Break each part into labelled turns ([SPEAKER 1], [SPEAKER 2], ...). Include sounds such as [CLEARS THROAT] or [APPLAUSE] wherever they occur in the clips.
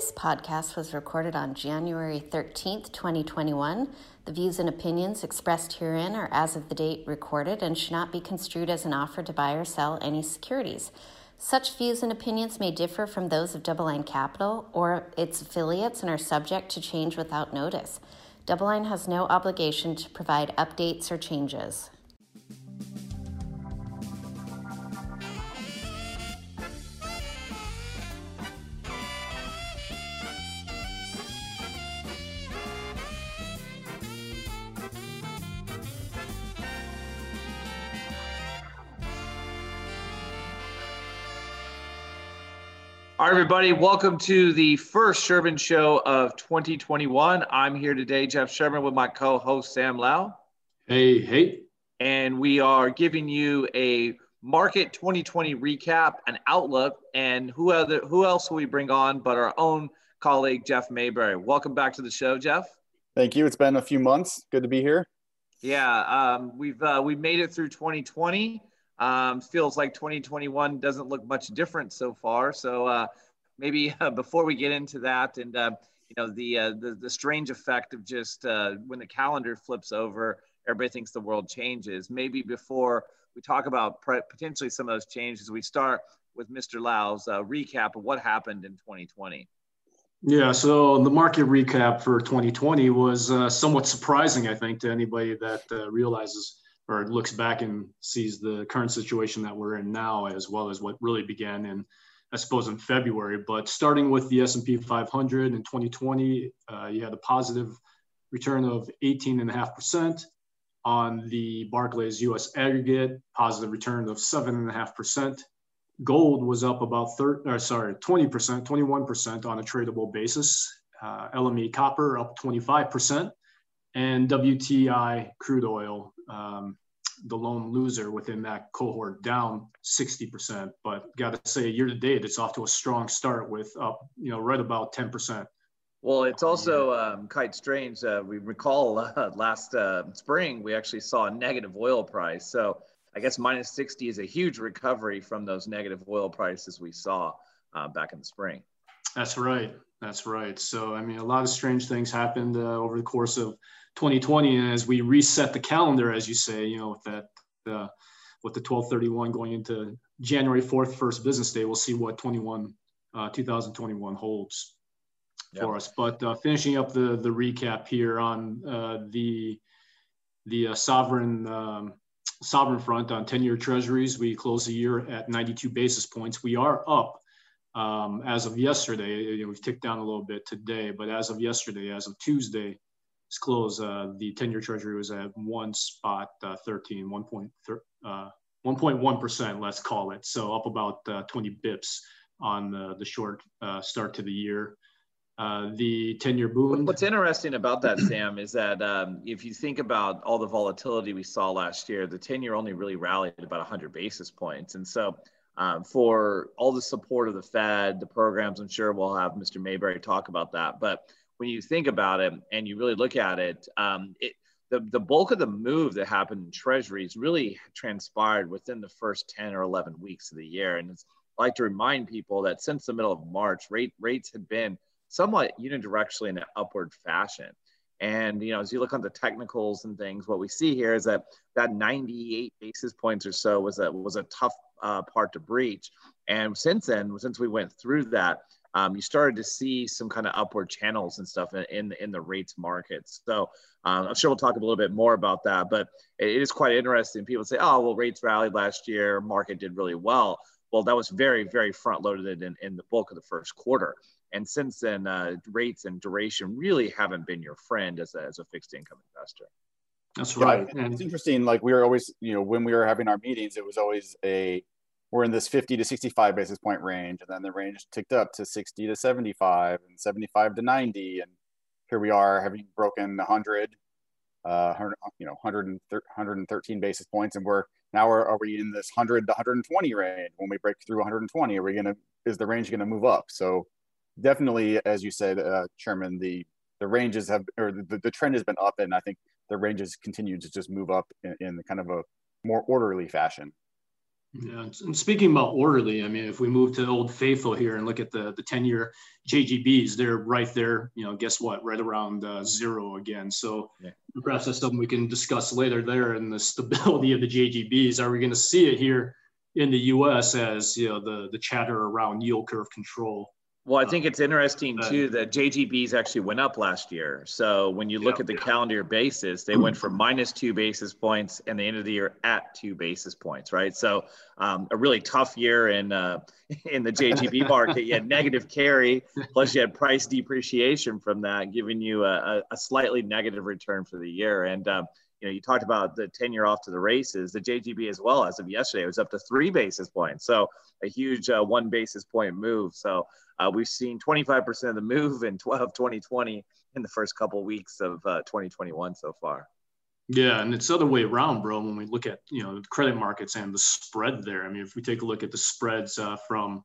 [SPEAKER 1] This podcast was recorded on January 13th, 2021. The views and opinions expressed herein are as of the date recorded and should not be construed as an offer to buy or sell any securities. Such views and opinions may differ from those of DoubleLine Capital or its affiliates and are subject to change without notice. DoubleLine has no obligation to provide updates or changes.
[SPEAKER 2] All right, everybody, welcome to the first Sherman Show of 2021. I'm here today, Jeff Sherman, with my co host, Sam Lau.
[SPEAKER 3] Hey, hey.
[SPEAKER 2] And we are giving you a market 2020 recap, an outlook, and who, other, who else will we bring on but our own colleague, Jeff Mayberry. Welcome back to the show, Jeff.
[SPEAKER 4] Thank you. It's been a few months. Good to be here.
[SPEAKER 2] Yeah, um, we've uh, we've made it through 2020. Um, feels like 2021 doesn't look much different so far. So uh, maybe [LAUGHS] uh, before we get into that, and uh, you know the, uh, the, the strange effect of just uh, when the calendar flips over, everybody thinks the world changes. Maybe before we talk about potentially some of those changes, we start with Mr. Lau's uh, recap of what happened in 2020.
[SPEAKER 3] Yeah, so the market recap for 2020 was somewhat surprising, I think, to anybody that realizes or looks back and sees the current situation that we're in now, as well as what really began in, I suppose, in February. But starting with the S&P 500 in 2020, uh, you had a positive return of 18.5%. On the Barclays U.S. aggregate, positive return of 7.5%. Gold was up about 30, or sorry, 20%, 21% on a tradable basis. Uh, LME copper up 25%, and WTI crude oil um, the lone loser within that cohort down 60%. But got to say, year to date, it's off to a strong start with up, you know, right about 10%.
[SPEAKER 2] Well, it's also um, quite strange. Uh, we recall [LAUGHS] uh, last uh, spring, we actually saw a negative oil price. So I guess minus 60 is a huge recovery from those negative oil prices we saw uh, back in the spring.
[SPEAKER 3] That's right. That's right. So, I mean, a lot of strange things happened uh, over the course of 2020 and as we reset the calendar as you say you know with that uh, with the 1231 going into january 4th first business day we'll see what 21 uh, 2021 holds yep. for us. But uh, finishing up the the recap here on uh, the the uh, sovereign um, sovereign front on 10 year treasuries we close the year at 92 basis points. We are up um, as of yesterday. You know, we've ticked down a little bit today but as of yesterday as of tuesday close, uh, the 10-year treasury was at one spot uh, 13, 1.1%, uh, let's call it. So up about uh, 20 bips on the, the short uh, start to the year. Uh, the 10-year boom.
[SPEAKER 2] What's interesting about that, Sam, is that um, if you think about all the volatility we saw last year, the 10-year only really rallied about 100 basis points. And so um, for all the support of the Fed, the programs, I'm sure we'll have Mr. Mayberry talk about that. But when you think about it and you really look at it, um, it the, the bulk of the move that happened in treasuries really transpired within the first 10 or 11 weeks of the year. And it's I like to remind people that since the middle of March, rate, rates had been somewhat unidirectionally in an upward fashion. And you know, as you look on the technicals and things, what we see here is that that 98 basis points or so was a was a tough uh, part to breach. And since then, since we went through that, um, you started to see some kind of upward channels and stuff in, in, in the rates markets. So um, I'm sure we'll talk a little bit more about that, but it is quite interesting. People say, oh, well, rates rallied last year, market did really well. Well, that was very, very front loaded in, in the bulk of the first quarter. And since then, uh, rates and duration really haven't been your friend as a, as a fixed income investor.
[SPEAKER 3] That's right.
[SPEAKER 4] Yeah, it's interesting. Like we were always, you know, when we were having our meetings, it was always a we're in this 50 to 65 basis point range and then the range ticked up to 60 to 75 and 75 to 90 and here we are having broken 100 uh, you know 113 basis points and we're now are, are we in this 100 to 120 range? When we break through 120 are we going to is the range going to move up? So definitely as you said uh, Sherman the the ranges have or the, the trend has been up and i think the ranges continue to just move up in, in kind of a more orderly fashion
[SPEAKER 3] Yeah, and speaking about orderly, I mean, if we move to Old Faithful here and look at the the ten year JGBs, they're right there. You know, guess what? Right around uh, zero again. So yeah. perhaps that's something we can discuss later. There and the stability of the JGBs. Are we going to see it here in the U.S. as you know the the chatter around yield curve control?
[SPEAKER 2] Well, I think it's interesting too that JGBs actually went up last year. So when you look yeah, at the yeah. calendar year basis, they went from minus two basis points and the end of the year at two basis points, right? So um, a really tough year in uh, [LAUGHS] in the JGB [LAUGHS] market. You had negative carry, plus you had price depreciation from that, giving you a, a slightly negative return for the year. And um, you know, you talked about the 10 year off to the races, the JGB as well as of yesterday it was up to three basis points. So a huge uh, one basis point move. So uh, we've seen 25% of the move in 12, 2020 in the first couple of weeks of uh, 2021 so far.
[SPEAKER 3] Yeah, and it's the other way around, bro. When we look at you know the credit markets and the spread there, I mean, if we take a look at the spreads uh, from,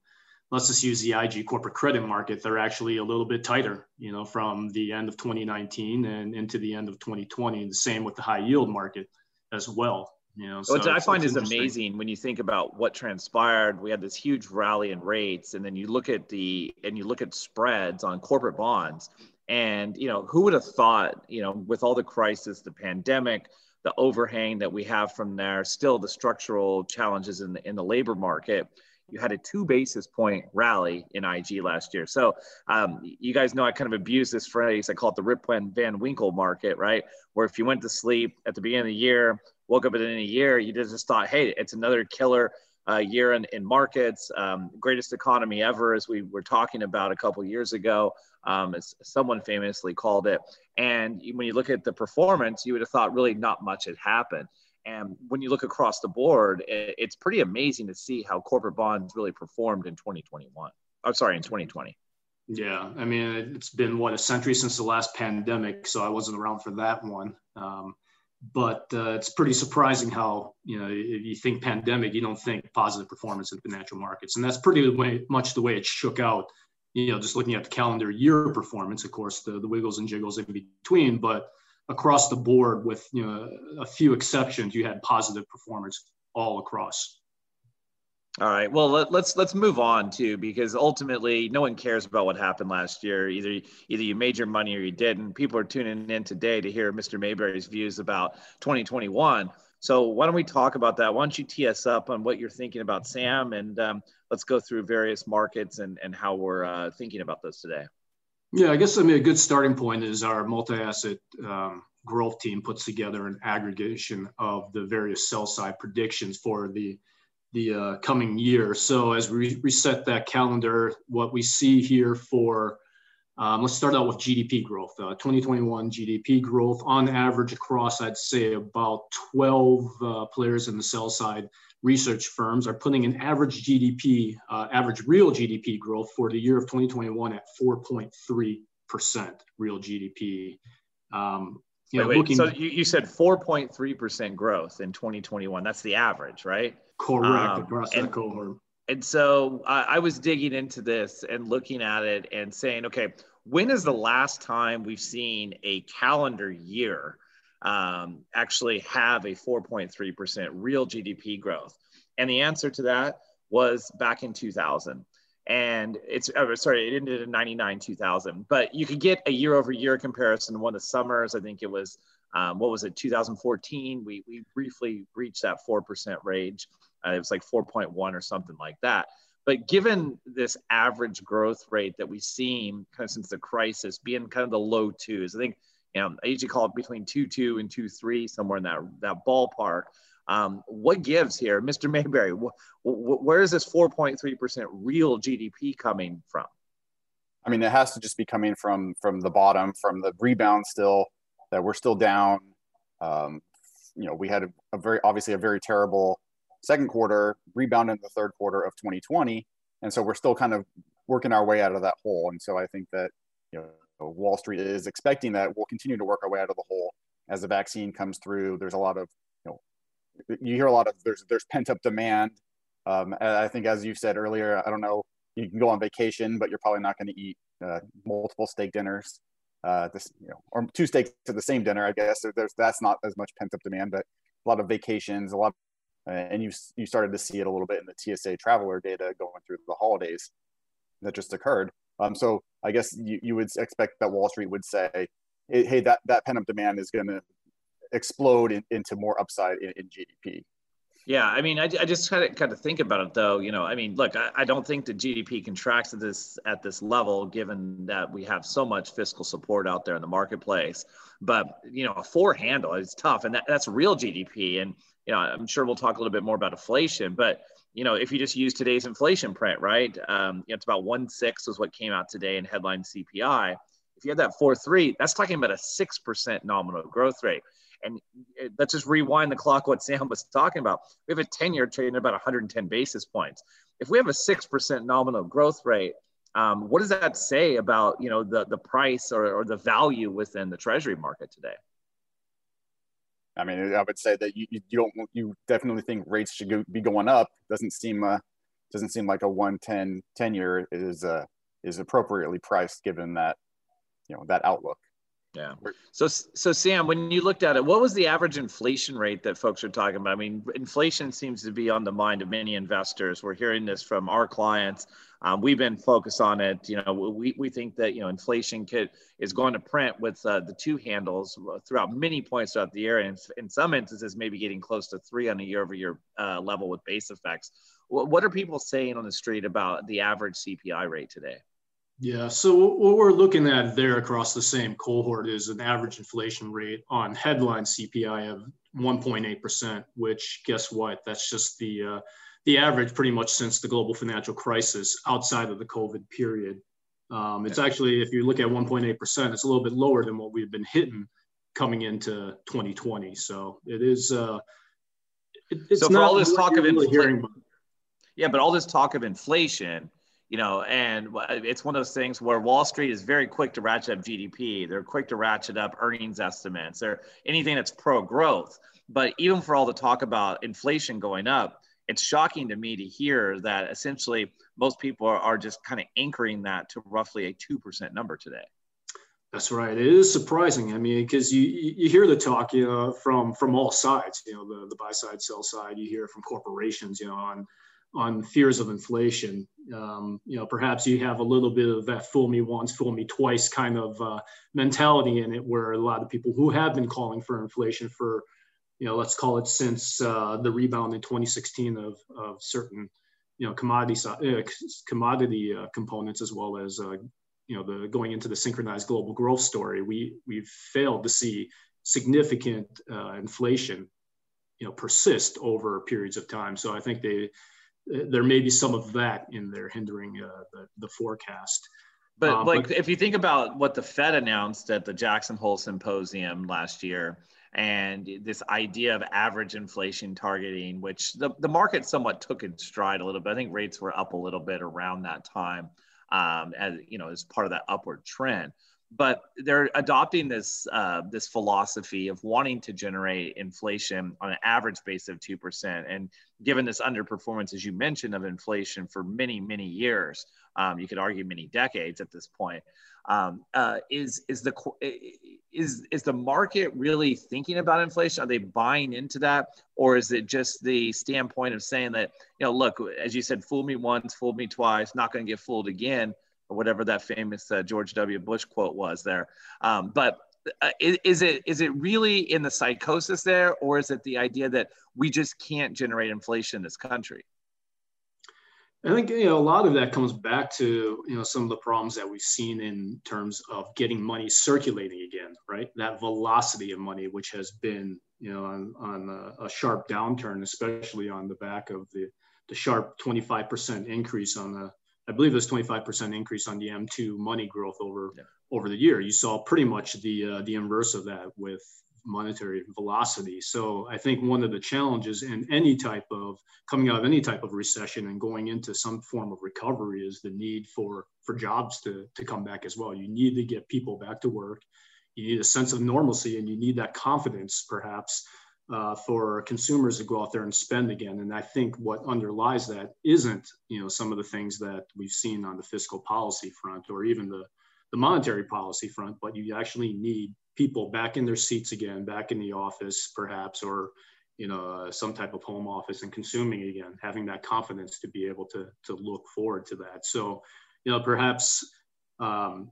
[SPEAKER 3] let's just use the IG corporate credit market, they're actually a little bit tighter, you know, from the end of 2019 and into the end of 2020. The same with the high yield market as well. You know,
[SPEAKER 2] so what I find is amazing when you think about what transpired. We had this huge rally in rates, and then you look at the and you look at spreads on corporate bonds, and you know who would have thought, you know, with all the crisis, the pandemic, the overhang that we have from there, still the structural challenges in the in the labor market. You had a two basis point rally in IG last year. So um, you guys know I kind of abuse this phrase. I call it the Rip Van Winkle market, right? Where if you went to sleep at the beginning of the year, woke up at the end of the year, you just thought, hey, it's another killer uh, year in, in markets, um, greatest economy ever, as we were talking about a couple years ago, um, as someone famously called it. And when you look at the performance, you would have thought really not much had happened. And when you look across the board, it's pretty amazing to see how corporate bonds really performed in 2021. I'm sorry, in 2020.
[SPEAKER 3] Yeah, I mean, it's been what a century since the last pandemic, so I wasn't around for that one. Um, but uh, it's pretty surprising how you know if you think pandemic you don't think positive performance in financial markets and that's pretty way, much the way it shook out you know just looking at the calendar year performance of course the, the wiggles and jiggles in between but across the board with you know a few exceptions you had positive performance all across
[SPEAKER 2] all right. Well, let, us let's, let's move on too, because ultimately, no one cares about what happened last year. Either either you made your money or you didn't. People are tuning in today to hear Mr. Mayberry's views about 2021. So why don't we talk about that? Why don't you tee us up on what you're thinking about, Sam, and um, let's go through various markets and and how we're uh, thinking about those today.
[SPEAKER 3] Yeah, I guess I mean a good starting point is our multi-asset um, growth team puts together an aggregation of the various sell side predictions for the the uh, coming year. So as we reset that calendar, what we see here for, um, let's start out with GDP growth. Uh, 2021 GDP growth on average across, I'd say about 12 uh, players in the sell side research firms are putting an average GDP, uh, average real GDP growth for the year of 2021 at 4.3% real GDP.
[SPEAKER 2] Um, you know, wait, wait. Looking, so you, you said 4.3% growth in 2021. That's the average, right?
[SPEAKER 3] Correct, um, across that cohort.
[SPEAKER 2] And so I, I was digging into this and looking at it and saying, okay, when is the last time we've seen a calendar year um, actually have a 4.3% real GDP growth? And the answer to that was back in 2000. And it's oh, sorry, it ended in 99, 2000. But you could get a year over year comparison. One of the summers, I think it was, um, what was it, 2014? We, we briefly reached that 4% range. Uh, it was like 4.1 or something like that. But given this average growth rate that we've seen kind of since the crisis being kind of the low twos, I think you know, I usually call it between two two and two three, somewhere in that that ballpark. Um, what gives here, Mr. Mayberry? Wh- wh- where is this 4.3% real GDP coming from?
[SPEAKER 4] I mean, it has to just be coming from from the bottom, from the rebound still that we're still down. Um, you know, we had a, a very obviously a very terrible second quarter, rebound in the third quarter of 2020. And so we're still kind of working our way out of that hole. And so I think that, you know, Wall Street is expecting that we'll continue to work our way out of the hole as the vaccine comes through. There's a lot of, you know, you hear a lot of there's there's pent up demand. Um, I think as you said earlier, I don't know, you can go on vacation, but you're probably not going to eat uh, multiple steak dinners. Uh, this, you know, or two steaks to the same dinner. I guess there's that's not as much pent up demand, but a lot of vacations, a lot and you you started to see it a little bit in the TSA traveler data going through the holidays that just occurred. Um, so I guess you, you would expect that Wall Street would say, hey, that, that pent up demand is going to explode in, into more upside in, in GDP.
[SPEAKER 2] Yeah, I mean, I, I just kind of kind of think about it though. You know, I mean, look, I, I don't think the GDP contracts at this at this level, given that we have so much fiscal support out there in the marketplace. But you know, a four handle is tough, and that, that's real GDP. And you know, I'm sure we'll talk a little bit more about inflation, but you know, if you just use today's inflation print, right? Um, you know, it's about one six was what came out today in headline CPI. If you had that four three, that's talking about a six percent nominal growth rate. And let's just rewind the clock. What Sam was talking about. We have a ten-year trading at about 110 basis points. If we have a six percent nominal growth rate, um, what does that say about you know the the price or, or the value within the Treasury market today?
[SPEAKER 4] I mean, I would say that you, you don't you definitely think rates should go, be going up. Doesn't seem uh, doesn't seem like a 110 10 year is uh, is appropriately priced given that you know that outlook.
[SPEAKER 2] Yeah. So, so Sam, when you looked at it, what was the average inflation rate that folks are talking about? I mean, inflation seems to be on the mind of many investors. We're hearing this from our clients. Um, we've been focused on it. You know, we, we think that, you know, inflation could, is going to print with uh, the two handles throughout many points throughout the year. And in some instances, maybe getting close to three on a year over year uh, level with base effects. What, what are people saying on the street about the average CPI rate today?
[SPEAKER 3] Yeah, so what we're looking at there across the same cohort is an average inflation rate on headline CPI of 1.8%, which guess what? That's just the uh, the average pretty much since the global financial crisis outside of the COVID period. Um, it's actually, if you look at 1.8%, it's a little bit lower than what we've been hitting coming into 2020. So it is. Uh,
[SPEAKER 2] it, it's so for all this talk of inflation, yeah, but all this talk of inflation you know, and it's one of those things where Wall Street is very quick to ratchet up GDP. They're quick to ratchet up earnings estimates or anything that's pro growth. But even for all the talk about inflation going up, it's shocking to me to hear that essentially most people are, are just kind of anchoring that to roughly a 2% number today.
[SPEAKER 3] That's right. It is surprising. I mean, because you you hear the talk, you know, from from all sides. You know, the the buy side, sell side. You hear from corporations, you know, on on fears of inflation. Um, you know, perhaps you have a little bit of that fool me once, fool me twice kind of uh, mentality in it, where a lot of people who have been calling for inflation for, you know, let's call it since uh, the rebound in 2016 of, of certain, you know, commodity uh, commodity uh, components as well as, uh, you know, the going into the synchronized global growth story. We we've failed to see significant uh, inflation, you know, persist over periods of time. So I think they there may be some of that in there hindering uh, the, the forecast.
[SPEAKER 2] But um, like, but, if you think about what the Fed announced at the Jackson Hole Symposium last year, and this idea of average inflation targeting, which the, the market somewhat took in stride a little bit. I think rates were up a little bit around that time, um, as you know, as part of that upward trend but they're adopting this uh, this philosophy of wanting to generate inflation on an average base of two percent. And given this underperformance, as you mentioned, of inflation for many many years, um, you could argue many decades at this point, um, uh, is is the is is the market really thinking about inflation? Are they buying into that, or is it just the standpoint of saying that you know, look, as you said, fool me once, fool me twice, not going to get fooled again? Or whatever that famous uh, George W. Bush quote was there. Um, but uh, is, it is it really in the psychosis there, or is it the idea that we just can't generate inflation in this country?
[SPEAKER 3] I think you know a lot of that comes back to you know some of the problems that we've seen in terms of getting money circulating again, right? That velocity of money, which has been you know on, on a, a sharp downturn, especially on the back of the the sharp 25% increase on the I believe it was 25% increase on the M2 money growth over yeah. over the year. You saw pretty much the uh, the inverse of that with monetary velocity. So I think one of the challenges in any type of coming out of any type of recession and going into some form of recovery is the need for for jobs to to come back as well. You need to get people back to work. You need a sense of normalcy and you need that confidence perhaps uh, for consumers to go out there and spend again. And I think what underlies that isn't, you know, some of the things that we've seen on the fiscal policy front or even the, the monetary policy front, but you actually need people back in their seats again, back in the office, perhaps, or you know, some type of home office and consuming again, having that confidence to be able to to look forward to that. So, you know, perhaps. Um,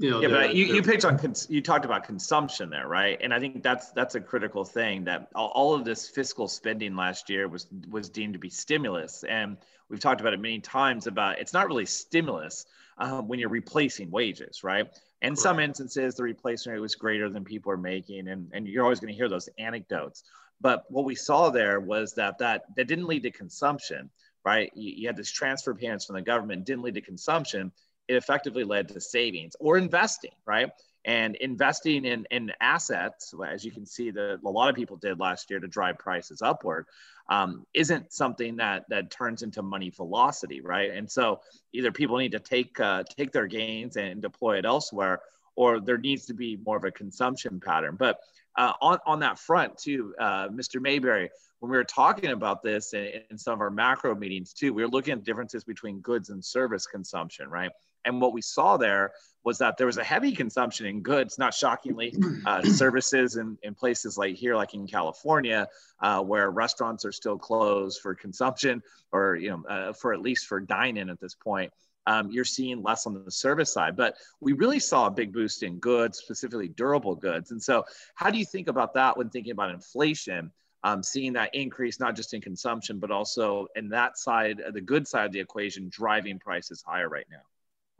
[SPEAKER 2] you know, yeah, but you, you picked on cons- you talked about consumption there, right? And I think that's that's a critical thing that all, of this fiscal spending last year was was deemed to be stimulus, and we've talked about it many times about it's not really stimulus um, when you're replacing wages, right? In some instances, the replacement rate was greater than people are making, and, and you're always going to hear those anecdotes. But what we saw there was that that, that didn't lead to consumption, right? You, you had this transfer payments from the government, didn't lead to consumption. It effectively led to savings or investing, right? And investing in, in assets, as you can see, that a lot of people did last year to drive prices upward, um, isn't something that that turns into money velocity, right? And so either people need to take uh, take their gains and deploy it elsewhere, or there needs to be more of a consumption pattern. But uh, on, on that front too, uh, Mr. Mayberry, when we were talking about this in, in, some of our macro meetings too, we were looking at differences between goods and service consumption, right? And what we saw there was that there was a heavy consumption in goods, not shockingly, uh, [CLEARS THROAT] services in, in places like here, like in California, uh, where restaurants are still closed for consumption or, you know, uh, for at least for dine-in at this point um, you're seeing less on the service side. But we really saw a big boost in goods, specifically durable goods. And so, how do you think about that when thinking about inflation? Um, seeing that increase not just in consumption, but also in that side, the good side of the equation, driving prices higher right now.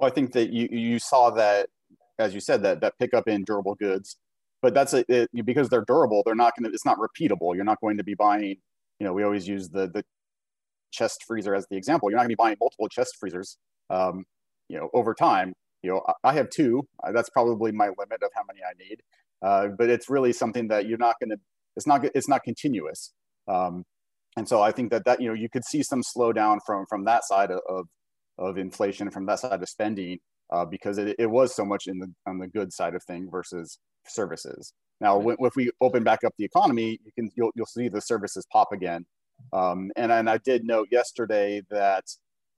[SPEAKER 4] Well, I think that you you saw that, as you said, that that pickup in durable goods, but that's a, it, because they're durable, they're not going to. It's not repeatable. You're not going to be buying. You know, we always use the the chest freezer as the example. You're not going to be buying multiple chest freezers um, you know, over time, you know, I have two. Uh, that's probably my limit of how many I need. Uh, but it's really something that you're not going to. It's not. It's not continuous. Um, and so I think that that you know you could see some slowdown from from that side of of inflation from that side of spending uh, because it, it was so much in the on the good side of thing versus services. Now, when, if we open back up the economy, you can you'll you'll see the services pop again. Um, and and I did note yesterday that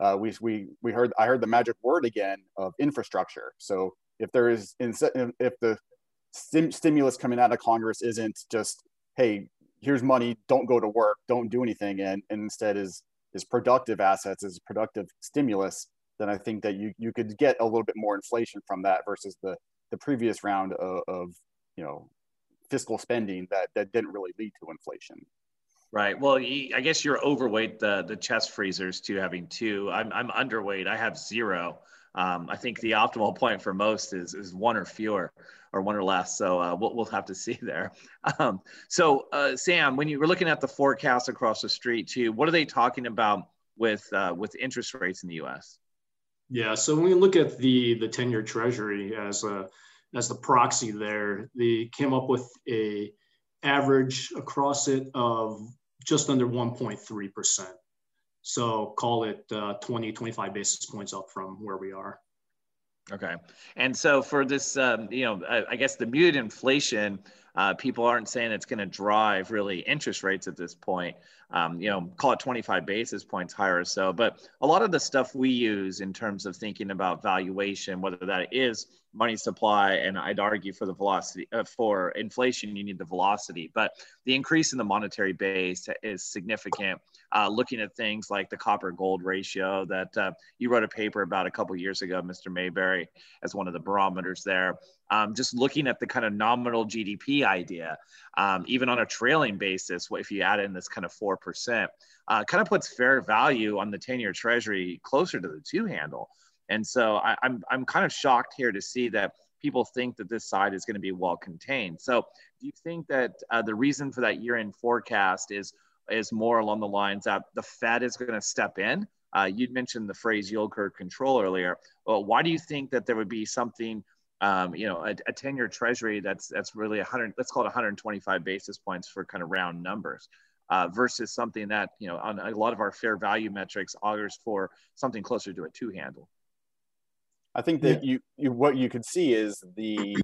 [SPEAKER 4] uh, we, we, we heard, I heard the magic word again of infrastructure. So if there is, if the stim- stimulus coming out of Congress isn't just, hey, here's money, don't go to work, don't do anything, and, and instead is, is productive assets, is productive stimulus, then I think that you, you could get a little bit more inflation from that versus the, the previous round of, of you know, fiscal spending that, that didn't really lead to inflation.
[SPEAKER 2] Right. Well, I guess you're overweight the the chest freezers too, having two. I'm I'm underweight. I have zero. Um, I think the optimal [LAUGHS] point for most is is one or fewer, or one or less. So uh, we'll we'll have to see there. [LAUGHS] Um, so uh, Sam, when you were looking at the forecast across the street too, what are they talking about with uh, with interest rates in the U.S.?
[SPEAKER 3] Yeah. So when we look at the the ten year Treasury as a as the proxy there, they came up with a average across it of just under 1.3%. So call it uh, 20, 25 basis points up from where we are.
[SPEAKER 2] Okay. And so for this, um, you know, I, I, guess the muted inflation, uh, people aren't saying it's going to drive really interest rates at this point. Um, you know, call it 25 basis points higher or so. But a lot of the stuff we use in terms of thinking about valuation, whether that is money supply, and I'd argue for the velocity uh, for inflation, you need the velocity. But the increase in the monetary base is significant. Uh, looking at things like the copper gold ratio that uh, you wrote a paper about a couple years ago, Mr. Mayberry, as one of the barometers there. Um, just looking at the kind of nominal GDP idea, um, even on a trailing basis, if you add in this kind of 4%, uh, kind of puts fair value on the 10 year treasury closer to the two handle. And so I, I'm, I'm kind of shocked here to see that people think that this side is going to be well contained. So do you think that uh, the reason for that year end forecast is, is more along the lines that the Fed is going to step in? Uh, you'd mentioned the phrase yield curve control earlier. Well, why do you think that there would be something, um, you know, a, a 10 year treasury that's, that's really 100, let's call it 125 basis points for kind of round numbers? Uh, versus something that you know on a lot of our fair value metrics augurs for something closer to a two handle
[SPEAKER 4] I think that yeah. you, you what you could see is the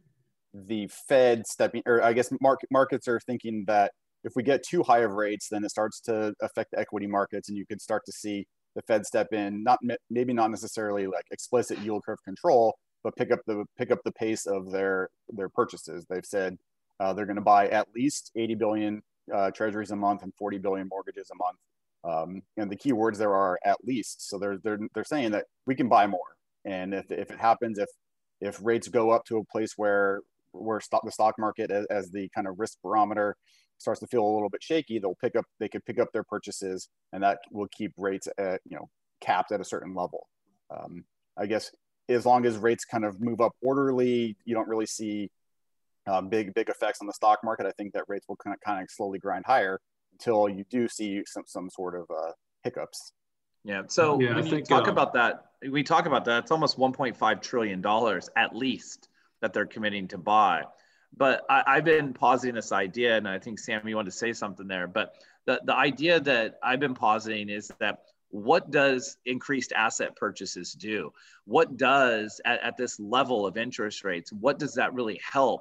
[SPEAKER 4] the Fed stepping, or I guess market markets are thinking that if we get too high of rates, then it starts to affect the equity markets, and you could start to see the Fed step in, not maybe not necessarily like explicit yield curve control, but pick up the pick up the pace of their their purchases. They've said uh, they're going to buy at least 80 billion uh, treasuries a month and 40 billion mortgages a month. Um, and the key words there are at least. So they're, they're, they're saying that we can buy more. And if, if it happens, if, if rates go up to a place where, where stock, the stock market as, as the kind of risk barometer starts to feel a little bit shaky, they'll pick up, they could pick up their purchases and that will keep rates at, you know, capped at a certain level. Um, I guess as long as rates kind of move up orderly, you don't really see uh, big big effects on the stock market. I think that rates will kind of, kind of slowly grind higher until you do see some some sort of uh, hiccups.
[SPEAKER 2] Yeah. So yeah, when I you think, talk uh, about that, we talk about that. It's almost 1.5 trillion dollars at least that they're committing to buy. But I, have been positing this idea, and I think Sam, you wanted to say something there. But the the idea that I've been positing is that what does increased asset purchases do? What does at, at this level of interest rates? What does that really help?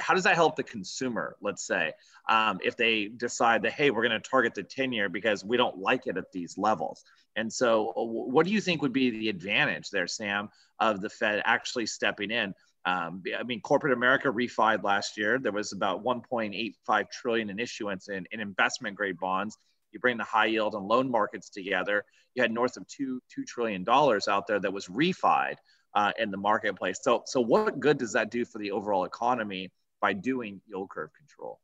[SPEAKER 2] How does that help the consumer let's say um, if they decide that hey we're going to target the 10 year because we don't like it at these levels and so uh, what do you think would be the advantage there sam of the fed actually stepping in um, I mean, corporate America refied last year. There was about 1.85 trillion in issuance in, in investment grade bonds. You bring the high yield and loan markets together. You had north of two two trillion dollars out there that was refied uh, in the marketplace. So, so what good does that do for the overall economy by doing yield curve control?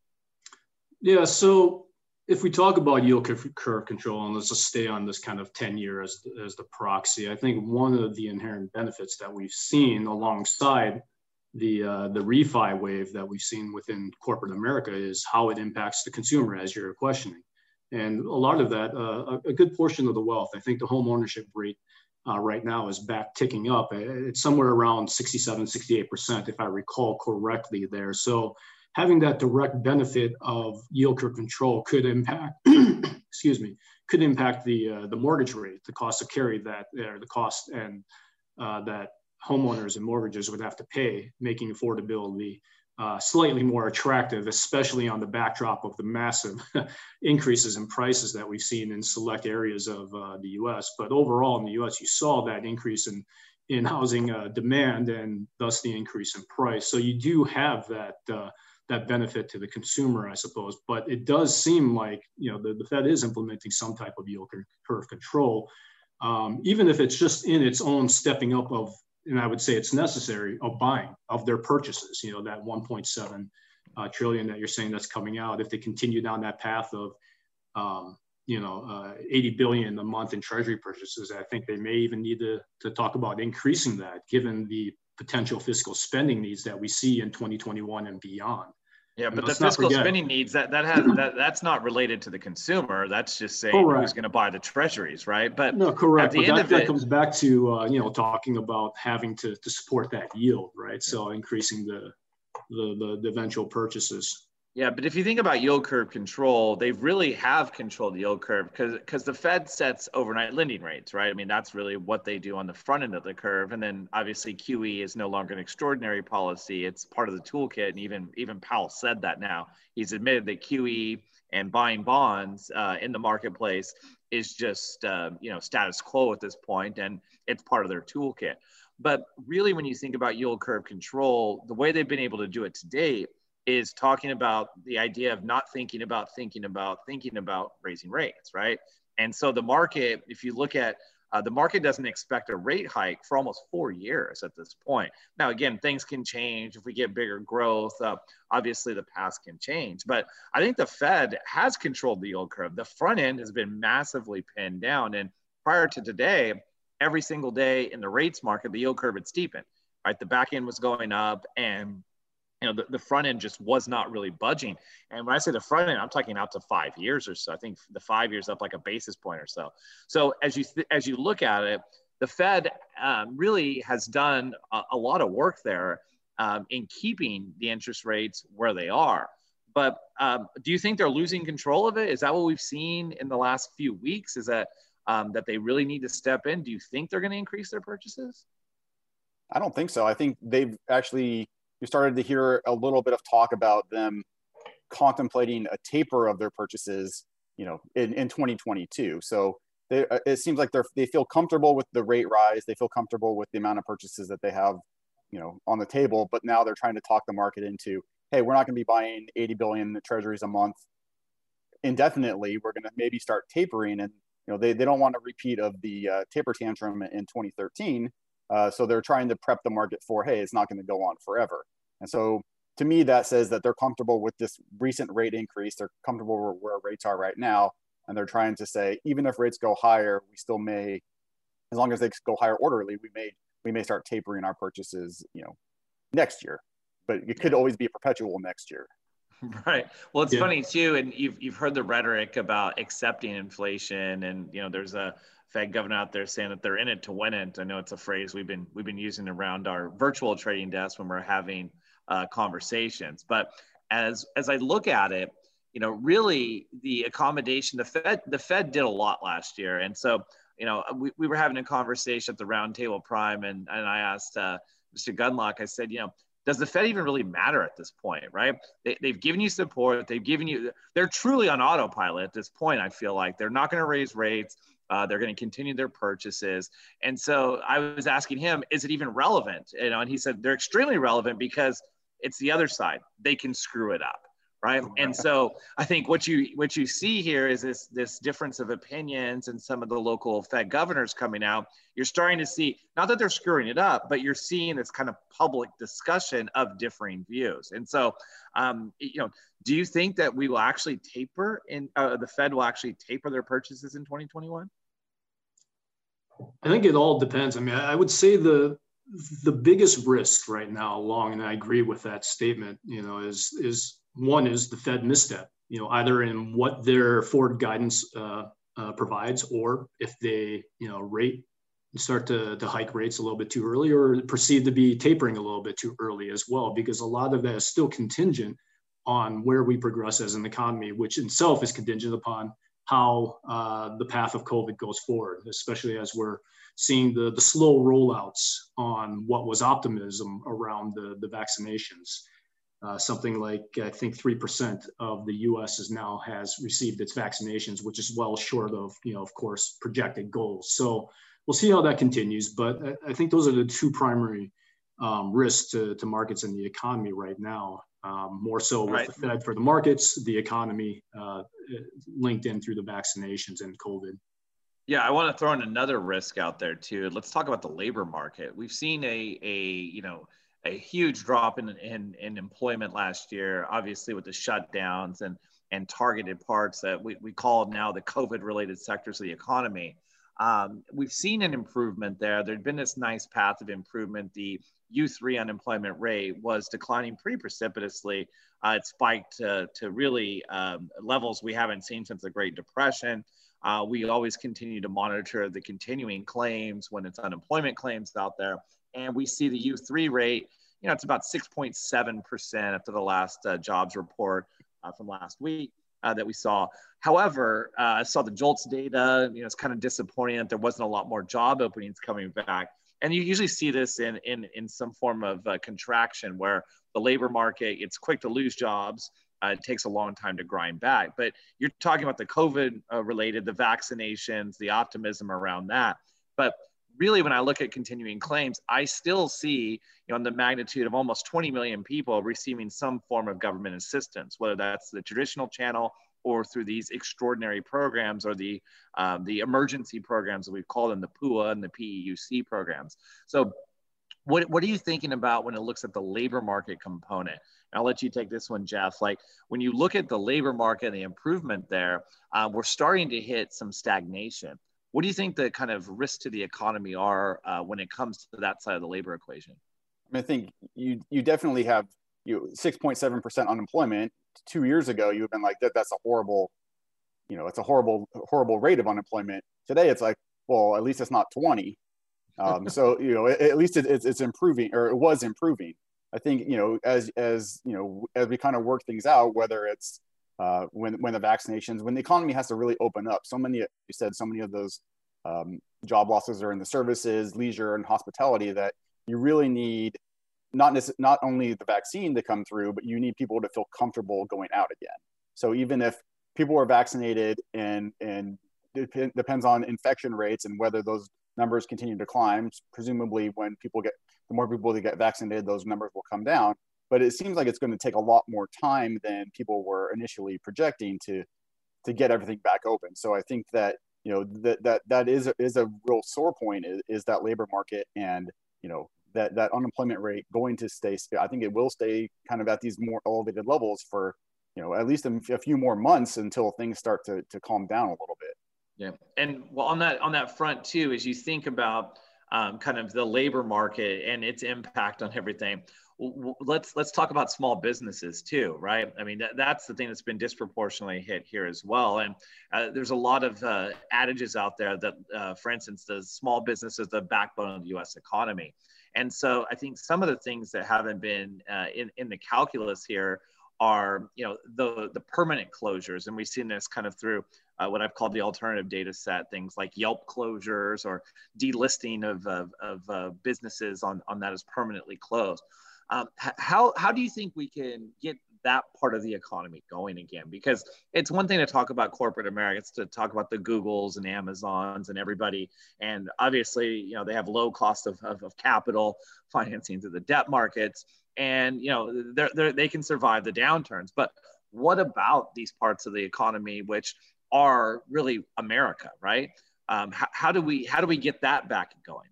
[SPEAKER 3] Yeah, so if we talk about yield curve control, and let's just stay on this kind of 10 year as, as the proxy, I think one of the inherent benefits that we've seen alongside the uh, the refi wave that we've seen within corporate America is how it impacts the consumer, as you're questioning. And a lot of that, uh, a good portion of the wealth, I think the home ownership rate uh, right now is back ticking up. It's somewhere around 67, 68%, if I recall correctly there. So having that direct benefit of yield curve control could impact, [CLEARS THROAT] excuse me, could impact the, uh, the mortgage rate, the cost of carry that, or the cost and uh, that homeowners and mortgages would have to pay, making affordability uh, slightly more attractive, especially on the backdrop of the massive [LAUGHS] increases in prices that we've seen in select areas of uh, the U.S. But overall, in the U.S., you saw that increase in in housing uh, demand and thus the increase in price. So you do have that uh, that benefit to the consumer, I suppose. But it does seem like you know the, the Fed is implementing some type of yield curve control. Um, even if it's just in its own stepping up of and I would say it's necessary of buying of their purchases. You know that 1.7 uh, trillion that you're saying that's coming out. If they continue down that path of um, you know uh, 80 billion a month in treasury purchases, I think they may even need to to talk about increasing that, given the potential fiscal spending needs that we see in 2021 and beyond.
[SPEAKER 2] Yeah, but the fiscal spending needs that that has that that's not related to the consumer. That's just saying correct. who's going to buy the treasuries, right? But
[SPEAKER 3] no, correct. At But that, that it, comes back to uh, you know talking about having to to support that yield, right? So increasing the the the, the eventual purchases.
[SPEAKER 2] Yeah, but if you think about yield curve control, they really have controlled the yield curve because because the Fed sets overnight lending rates, right? I mean, that's really what they do on the front end of the curve, and then obviously QE is no longer an extraordinary policy; it's part of the toolkit. And even even Powell said that now he's admitted that QE and buying bonds uh, in the marketplace is just uh, you know status quo at this point, and it's part of their toolkit. But really, when you think about yield curve control, the way they've been able to do it to date is talking about the idea of not thinking about thinking about thinking about raising rates, right? And so the market, if you look at uh, the market doesn't expect a rate hike for almost four years at this point. Now, again, things can change if we get bigger growth. Uh, obviously, the past can change, but I think the Fed has controlled the yield curve. The front end has been massively pinned down, and prior to today, every single day in the rates market, the yield curve had steepened. Right, the back end was going up, and you know, the, the front end just was not really budging. And when I say the front end, I'm talking out to five years or so. I think the five years up like a basis point or so. So as you th- as you look at it, the Fed um, really has done a, a, lot of work there um, in keeping the interest rates where they are. But um, do you think they're losing control of it? Is that what we've seen in the last few weeks? Is that um, that they really need to step in? Do you think they're going to increase their purchases?
[SPEAKER 4] I don't think so. I think they've actually you started to hear a little bit of talk about them contemplating a taper of their purchases, you know, in, in 2022. So they, uh, it seems like they're, they feel comfortable with the rate rise. They feel comfortable with the amount of purchases that they have, you know, on the table, but now they're trying to talk the market into, Hey, we're not going to be buying 80 billion treasuries a month. indefinitely, we're going to maybe start tapering. And you know, they, they don't want a repeat of the uh, taper tantrum in 2013. Uh, so they're trying to prep the market for, hey, it's not going to go on forever. And so to me, that says that they're comfortable with this recent rate increase. They're comfortable where, where rates are right now. And they're trying to say, even if rates go higher, we still may, as long as they go higher orderly, we may we may start tapering our purchases, you know, next year. But it could always be perpetual next year. [LAUGHS]
[SPEAKER 2] Right. Well, it's yeah. funny too, and you've you've heard the rhetoric about accepting inflation, and you know, there's a Fed governor out there saying that they're in it to win it. I know it's a phrase we've been we've been using around our virtual trading desk when we're having uh, conversations. But as as I look at it, you know, really the accommodation, the Fed the Fed did a lot last year, and so you know, we, we were having a conversation at the roundtable prime, and and I asked uh, Mr. Gundlach, I said, you know does the Fed even really matter at this point, right? They, They, have given you support. They've given you, they're truly on autopilot at this point. I feel like they're not going to raise rates. Uh, they're going to continue their purchases. And so I was asking him, is it even relevant? You know, and he said they're extremely relevant because it's the other side. They can screw it up right and so i think what you what you see here is this this difference of opinions and some of the local fed governors coming out you're starting to see not that they're screwing it up but you're seeing this kind of public discussion of differing views and so um, you know do you think that we will actually taper in uh, the fed will actually taper their purchases in 2021
[SPEAKER 3] i think it all depends. I mean i would say the the biggest risk right now along and i agree with that statement you know is is one is the Fed misstep, you know, either in what their forward guidance uh, uh, provides, or if they, you know, rate start to, to hike rates a little bit too early, or proceed to be tapering a little bit too early as well, because a lot of that is still contingent on where we progress as an economy, which itself is contingent upon how uh, the path of COVID goes forward, especially as we're seeing the, the slow rollouts on what was optimism around the, the vaccinations. Uh, something like I think three percent of the U.S. is now has received its vaccinations, which is well short of you know of course projected goals. So we'll see how that continues, but I, I think those are the two primary um, risks to, to markets and the economy right now. Um, more so with right. the Fed for the markets, the economy uh, linked in through the vaccinations and COVID.
[SPEAKER 2] Yeah, I want to throw in another risk out there too. Let's talk about the labor market. We've seen a a you know a huge drop in, in, in employment last year, obviously with the shutdowns and, and targeted parts that we, we call now the COVID related sectors of the economy. Um, we've seen an improvement there. There'd been this nice path of improvement. The U3 unemployment rate was declining pretty precipitously. Uh, it spiked to, to really um, levels we haven't seen since the Great Depression. Uh, we always continue to monitor the continuing claims when it's unemployment claims out there and we see the U3 rate, you know, it's about 6.7% after the last uh, jobs report uh, from last week uh, that we saw. However, uh, I saw the JOLTS data, you know, it's kind of disappointing that there wasn't a lot more job openings coming back. And you usually see this in, in, in some form of uh, contraction where the labor market, it's quick to lose jobs. Uh, it takes a long time to grind back. But you're talking about the COVID related, the vaccinations, the optimism around that. But really, when I look at continuing claims, I still see you know, the magnitude of almost 20 million people receiving some form of government assistance, whether that's the traditional channel or through these extraordinary programs or the um, the emergency programs that we've called them the PUA and the PEUC programs. So, what what are you thinking about when it looks at the labor market component? I'll let you take this one, Jeff. Like when you look at the labor market and the improvement there, uh, we're starting to hit some stagnation. What do you think the kind of risks to the economy are uh, when it comes to that side of the labor equation?
[SPEAKER 4] I, mean, I think you you definitely have you six point seven percent unemployment. Two years ago, you have been like that. That's a horrible, you know, it's a horrible horrible rate of unemployment. Today, it's like, well, at least it's not twenty. Um, so [LAUGHS] you know, at least it, it's, it's improving, or it was improving. I think you know, as as you know, as we kind of work things out, whether it's uh, when when the vaccinations, when the economy has to really open up. So many, you said, so many of those um, job losses are in the services, leisure, and hospitality that you really need not nece- not only the vaccine to come through, but you need people to feel comfortable going out again. So even if people are vaccinated and and it depends on infection rates and whether those numbers continue to climb. Presumably, when people get the more people that get vaccinated, those numbers will come down but it seems like it's going to take a lot more time than people were initially projecting to to get everything back open. So I think that you know that that that is is a real sore point is, is that labor market and you know that that unemployment rate going to stay. I think it will stay kind of at these more elevated levels for you know at least a, a few more months until things start to to calm down a little bit.
[SPEAKER 2] Yeah, and well on that on that front too, as you think about um, kind of the labor market and its impact on everything let's let's talk about small businesses too right? I mean that, that's the thing that's been disproportionately hit here as well. And uh, there's a lot of uh, adages out there that uh, for instance the small business is the backbone of the us economy. And so i think some of the things that haven't been uh, in, in the calculus here are you know the the permanent closures. And we've seen this kind of through uh, what I've called the alternative data set, things like Yelp closures or delisting of, of, of uh, businesses on, on that is permanently closed. Um, how, how do you think we can get that part of the economy going again? Because it's one thing to talk about corporate America, it's to talk about the Googles and Amazons and everybody. And obviously, you know, they have low cost of, of, of capital, financing through the debt markets, and, you know, they're, they're, they can survive the downturns. But what about these parts of the economy which are really America, right? Um, how, how do we how do we get that back going?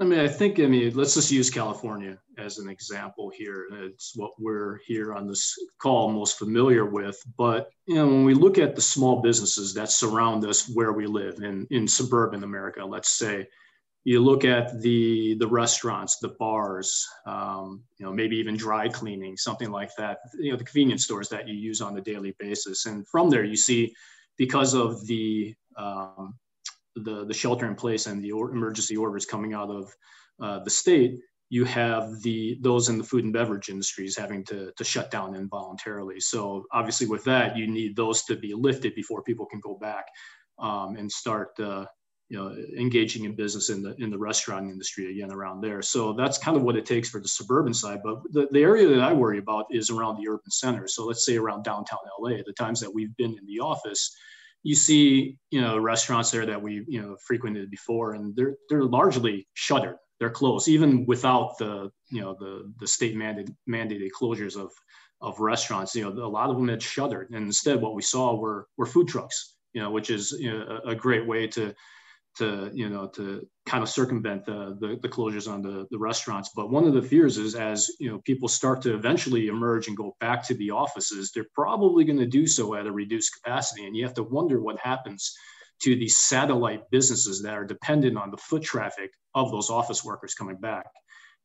[SPEAKER 3] I mean, I think, I mean, let's just use California as an example here. It's what we're here on this call most familiar with. But, you know, when we look at the small businesses that surround us where we live in, in suburban America, let's say, you look at the the restaurants, the bars, um, you know, maybe even dry cleaning, something like that. You know, the convenience stores that you use on a daily basis, and from there you see, because of the um, the, the shelter in place and the or emergency orders coming out of uh, the state, you have the those in the food and beverage industries having to, to shut down involuntarily. So obviously with that, you need those to be lifted before people can go back um, and start uh, you know engaging in business in the in the restaurant industry again around there. So that's kind of what it takes for the suburban side. But the, the area that I worry about is around the urban center. So let's say around downtown LA, the times that we've been in the office you see, you know, restaurants there that we, you know, frequented before, and they're they're largely shuttered. They're closed, even without the, you know, the the state mandated mandated closures of of restaurants. You know, a lot of them had shuttered, and instead, what we saw were were food trucks. You know, which is you know, a, a great way to to you know to kind of circumvent the, the, the closures on the, the restaurants. But one of the fears is as you know people start to eventually emerge and go back to the offices they're probably going to do so at a reduced capacity. And you have to wonder what happens to these satellite businesses that are dependent on the foot traffic of those office workers coming back.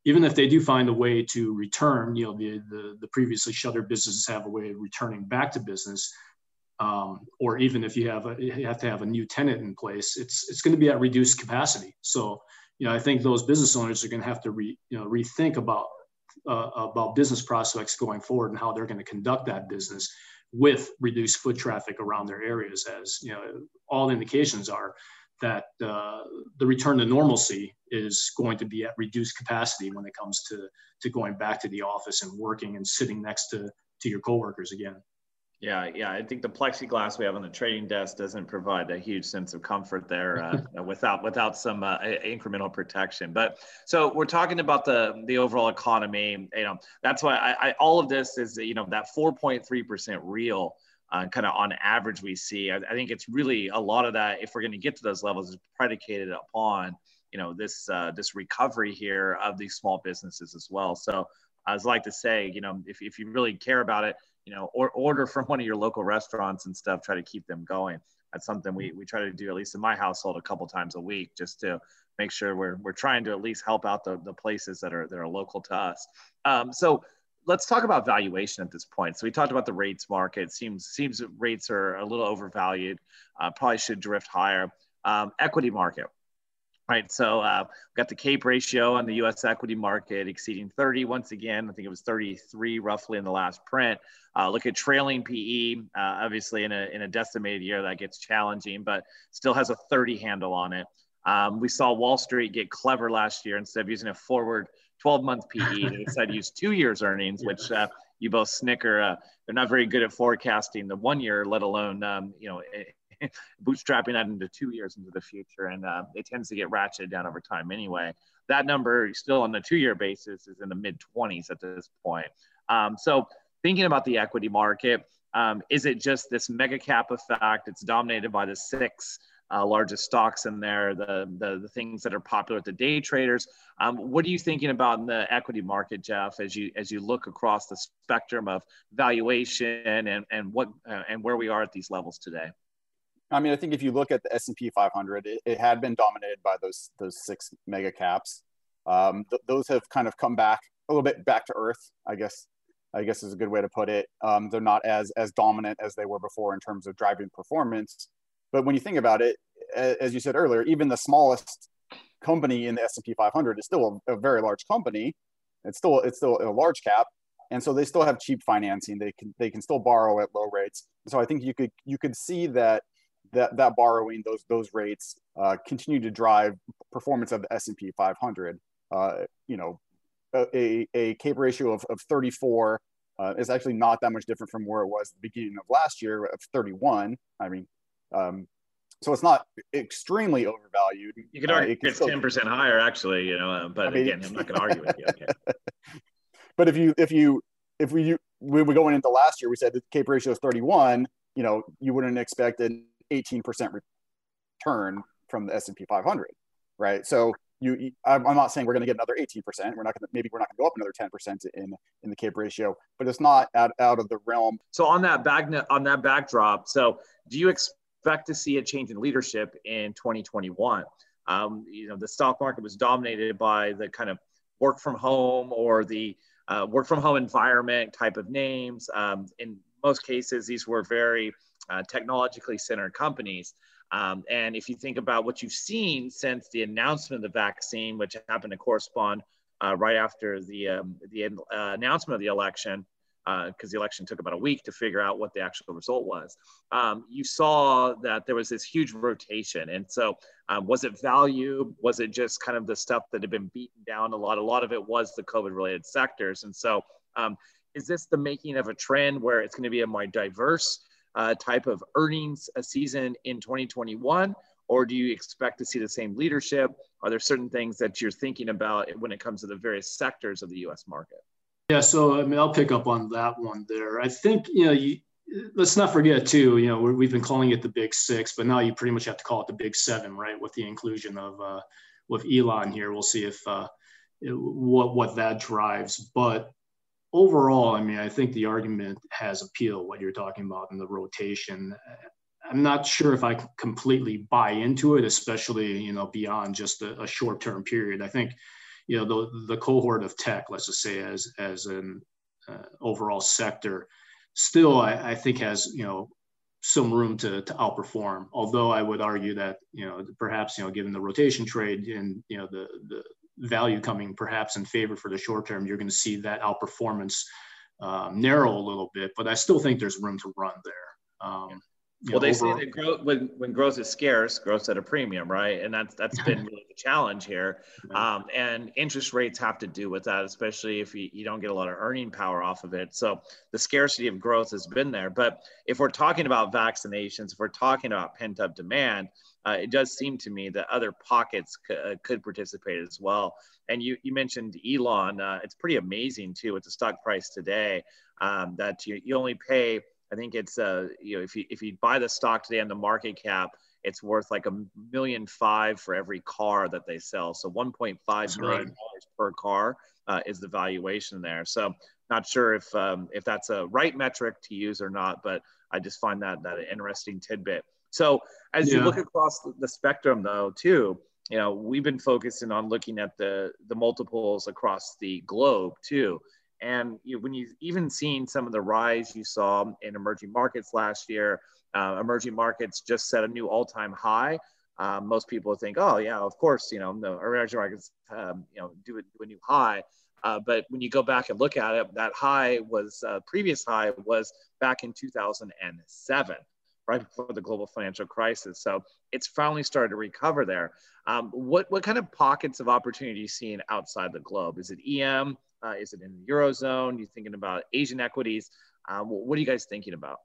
[SPEAKER 3] Even if they do find a way to return you know the, the, the previously shuttered businesses have a way of returning back to business um, or even if you have a, you have to have a new tenant in place, it's it's going to be at reduced capacity. So you know I think those business owners are going to have to re, you know rethink about uh, about business prospects going forward and how they're going to conduct that business with reduced foot traffic around their areas. As you know, all indications are that uh, the return to normalcy is going to be at reduced capacity when it comes to to going back to the office and working and sitting next to to your coworkers again.
[SPEAKER 2] Yeah, yeah. I think the plexiglass we have on the trading desk doesn't provide a huge sense of comfort there uh, [LAUGHS] without without some uh, incremental protection. But so we're talking about the the overall economy. You know, that's why I, I all of this is you know that 4.3 percent real. Uh, kind of on average, we see. I, I, think it's really a lot of that. If we're going to get to those levels, is predicated upon you know this uh, this recovery here of these small businesses as well. So I was like to say, you know, if if you really care about it, you know, or order from one of your local restaurants and stuff, try to keep them going. That's something we, we try to do, at least in my household, a couple times a week, just to make sure we're, we're trying to at least help out the, the places that are, that are local to us. Um, so let's talk about valuation at this point. So we talked about the rates market. Seems seems rates are a little overvalued. Uh, probably should drift higher. Um, equity market right? So uh, we've got the CAPE ratio on the U.S. equity market exceeding 30 once again. I think it was 33 roughly in the last print. Uh, look at trailing PE. Uh, obviously, in a in a decimated year, that gets challenging, but still has a 30 handle on it. Um, we saw Wall Street get clever last year instead of using a forward 12 month PE, [LAUGHS] they decided to use two years earnings, which uh, you both snicker. Uh, they're not very good at forecasting the one year, let alone um, you know [LAUGHS] bootstrapping that into two years into the future, and uh, it tends to get ratcheted down over time anyway. That number, still on the two-year basis, is in the mid 20s at this point. Um, so, thinking about the equity market, Um, is it just this mega cap effect? It's dominated by the six uh, largest stocks in there, the, the, the things that are popular with the day traders. Um, what are you thinking about in the equity market, Jeff, as you as you look across the spectrum of valuation and and what uh, and where we are at these levels today?
[SPEAKER 4] I mean, I think if you look at the S and P 500, it, it, had been dominated by those those six mega caps. Um, th- those have kind of come back a little bit back to earth, I guess. I guess is a good way to put it. Um, they're not as as dominant as they were before in terms of driving performance. But when you think about it, as you said earlier, even the smallest company in the S&P 500 is still a, a very large company. It's still it's still a large cap, and so they still have cheap financing. They can they can still borrow at low rates. So I think you could you could see that that that borrowing those those rates uh, continue to drive performance of the S&P 500. Uh, you know, a, a CAPE ratio of, of 34 uh, is actually not that much different from where it was the beginning of last year of 31. I mean, um, so it's not extremely overvalued.
[SPEAKER 2] You could argue uh, it it's ten percent higher, actually. You know, uh, but I mean, again, I'm not going to argue with you. [LAUGHS] Okay.
[SPEAKER 4] but if you if you if we we were going into last year, we said the CAPE ratio is 31. You know, you wouldn't expect an 18 percent return from the S&P 500, right? So you, I'm not saying we're going to get another 18 percent. We're not going to maybe we're not going to go up another 10 percent in in the CAPE ratio, but it's not out, out of the realm.
[SPEAKER 2] So on that back on that backdrop, so do you expect expect to see a change in leadership in 2021. Um, you know, the stock market was dominated by the kind of work from home or the uh, work from home environment type of names. Um, in most cases, these were very uh, technologically centered companies. Um, and if you think about what you've seen since the announcement of the vaccine, which happened to correspond uh, right after the, um, the uh, announcement of the election, because uh, the election took about a week to figure out what the actual result was. Um, you saw that there was this huge rotation. And so, um, was it value? Was it just kind of the stuff that had been beaten down a lot? A lot of it was the COVID related sectors. And so, um, is this the making of a trend where it's going to be a more diverse uh, type of earnings a season in 2021? Or do you expect to see the same leadership? Are there certain things that you're thinking about when it comes to the various sectors of the US market?
[SPEAKER 3] Yeah, so I mean, I'll pick up on that one there. I think you know, you, let's not forget too. You know, we've been calling it the Big Six, but now you pretty much have to call it the Big Seven, right? With the inclusion of uh, with Elon here, we'll see if uh, what what that drives. But overall, I mean, I think the argument has appeal. What you're talking about in the rotation. I'm not sure if I completely buy into it, especially you know beyond just a, a short-term period. I think you know the the cohort of tech, let's just say as as an uh, overall sector, still I, I think has you know some room to, to outperform. Although I would argue that you know perhaps you know given the rotation trade and you know the the value coming perhaps in favor for the short term, you're going to see that outperformance um, narrow a little bit. But I still think there's room to run there. Um,
[SPEAKER 2] well, they say that growth, when, when growth is scarce, growth's at a premium, right? And that's that's [LAUGHS] been really the challenge here. Um, and interest rates have to do with that, especially if you, you don't get a lot of earning power off of it. So the scarcity of growth has been there. But if we're talking about vaccinations, if we're talking about pent up demand, uh, it does seem to me that other pockets uh, could participate as well. And you, you mentioned Elon. Uh, it's pretty amazing too with the stock price today um, that you, you only pay – I think it's uh you know if you if you buy the stock today on the market cap, it's worth like a million five for every car that they sell. So 1.5 million dollars per car uh, is the valuation there. So not sure if um, if that's a right metric to use or not, but I just find that that an interesting tidbit. So as yeah. you look across the spectrum, though, too, you know, we've been focusing on looking at the the multiples across the globe too. And you know, when you've even seen some of the rise you saw in emerging markets last year, uh, emerging markets just set a new all-time high. Um, most people think, oh yeah, of course, you know, the emerging markets, um, you know, do a, do a new high. Uh, but when you go back and look at it, that high was uh, previous high was back in 2007, right before the global financial crisis. So it's finally started to recover there. Um, what what kind of pockets of opportunity are you seeing outside the globe? Is it EM? Uh, is it in the eurozone? You thinking about Asian equities? Um, what are you guys thinking about?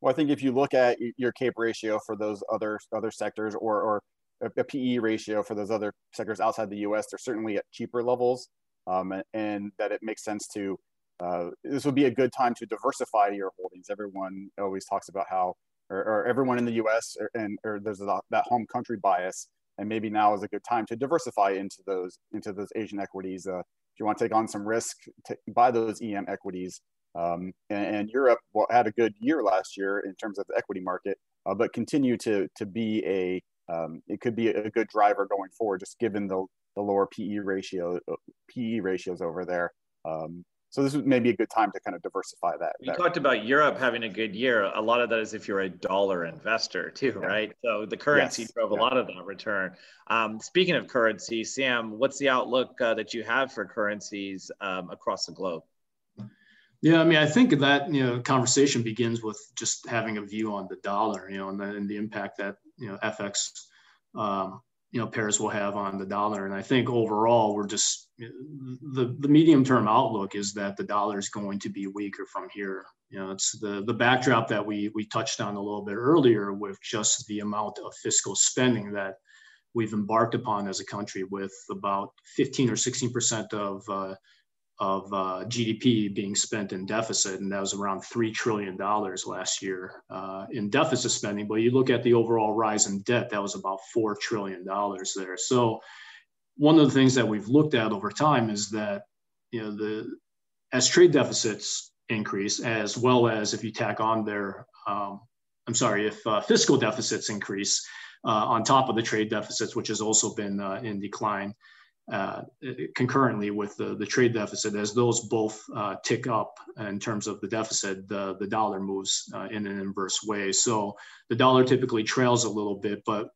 [SPEAKER 4] Well, I think if you look at your CAPE ratio for those other other sectors, or or a, PE ratio for those other sectors outside the U.S., they're certainly at cheaper levels, um, and, and, that it makes sense to uh, this would be a good time to diversify your holdings. Everyone always talks about how, or, or everyone in the U.S. Or, and or there's that home country bias, and maybe now is a good time to diversify into those into those Asian equities. Uh, if you want to take on some risk, to buy those EM equities. Um, and, and, Europe had a good year last year in terms of the equity market, uh, but continue to to be a um, it could be a good driver going forward, just given the the lower PE ratio uh, PE ratios over there. Um, so this may be a good time to kind of diversify that.
[SPEAKER 2] You talked about Europe having a good year. A lot of that is if you're a dollar investor too, yeah. right? So the currency yes. drove yeah. a lot of that return. Um, speaking of currency, Sam, what's the outlook uh, that you have for currencies um, across the globe?
[SPEAKER 3] Yeah, I mean, I think that you know conversation begins with just having a view on the dollar, you know, and the, and the impact that you know FX um, you know pairs will have on the dollar. And I think overall, we're just the the medium term outlook is that the dollar is going to be weaker from here. You know, it's the the backdrop that we we touched on a little bit earlier with just the amount of fiscal spending that we've embarked upon as a country, with about 15 or 16 percent of uh, of uh, GDP being spent in deficit, and that was around three trillion dollars last year uh, in deficit spending. But you look at the overall rise in debt, that was about four trillion dollars there. So one of the things that we've looked at over time is that you know the as trade deficits increase, as well as if you tack on their, um, I'm sorry, if uh, fiscal deficits increase uh, on top of the trade deficits, which has also been uh, in decline uh, concurrently with the, the trade deficit, as those both uh, tick up in terms of the deficit, the, the dollar moves uh, in an inverse way. So the dollar typically trails a little bit, but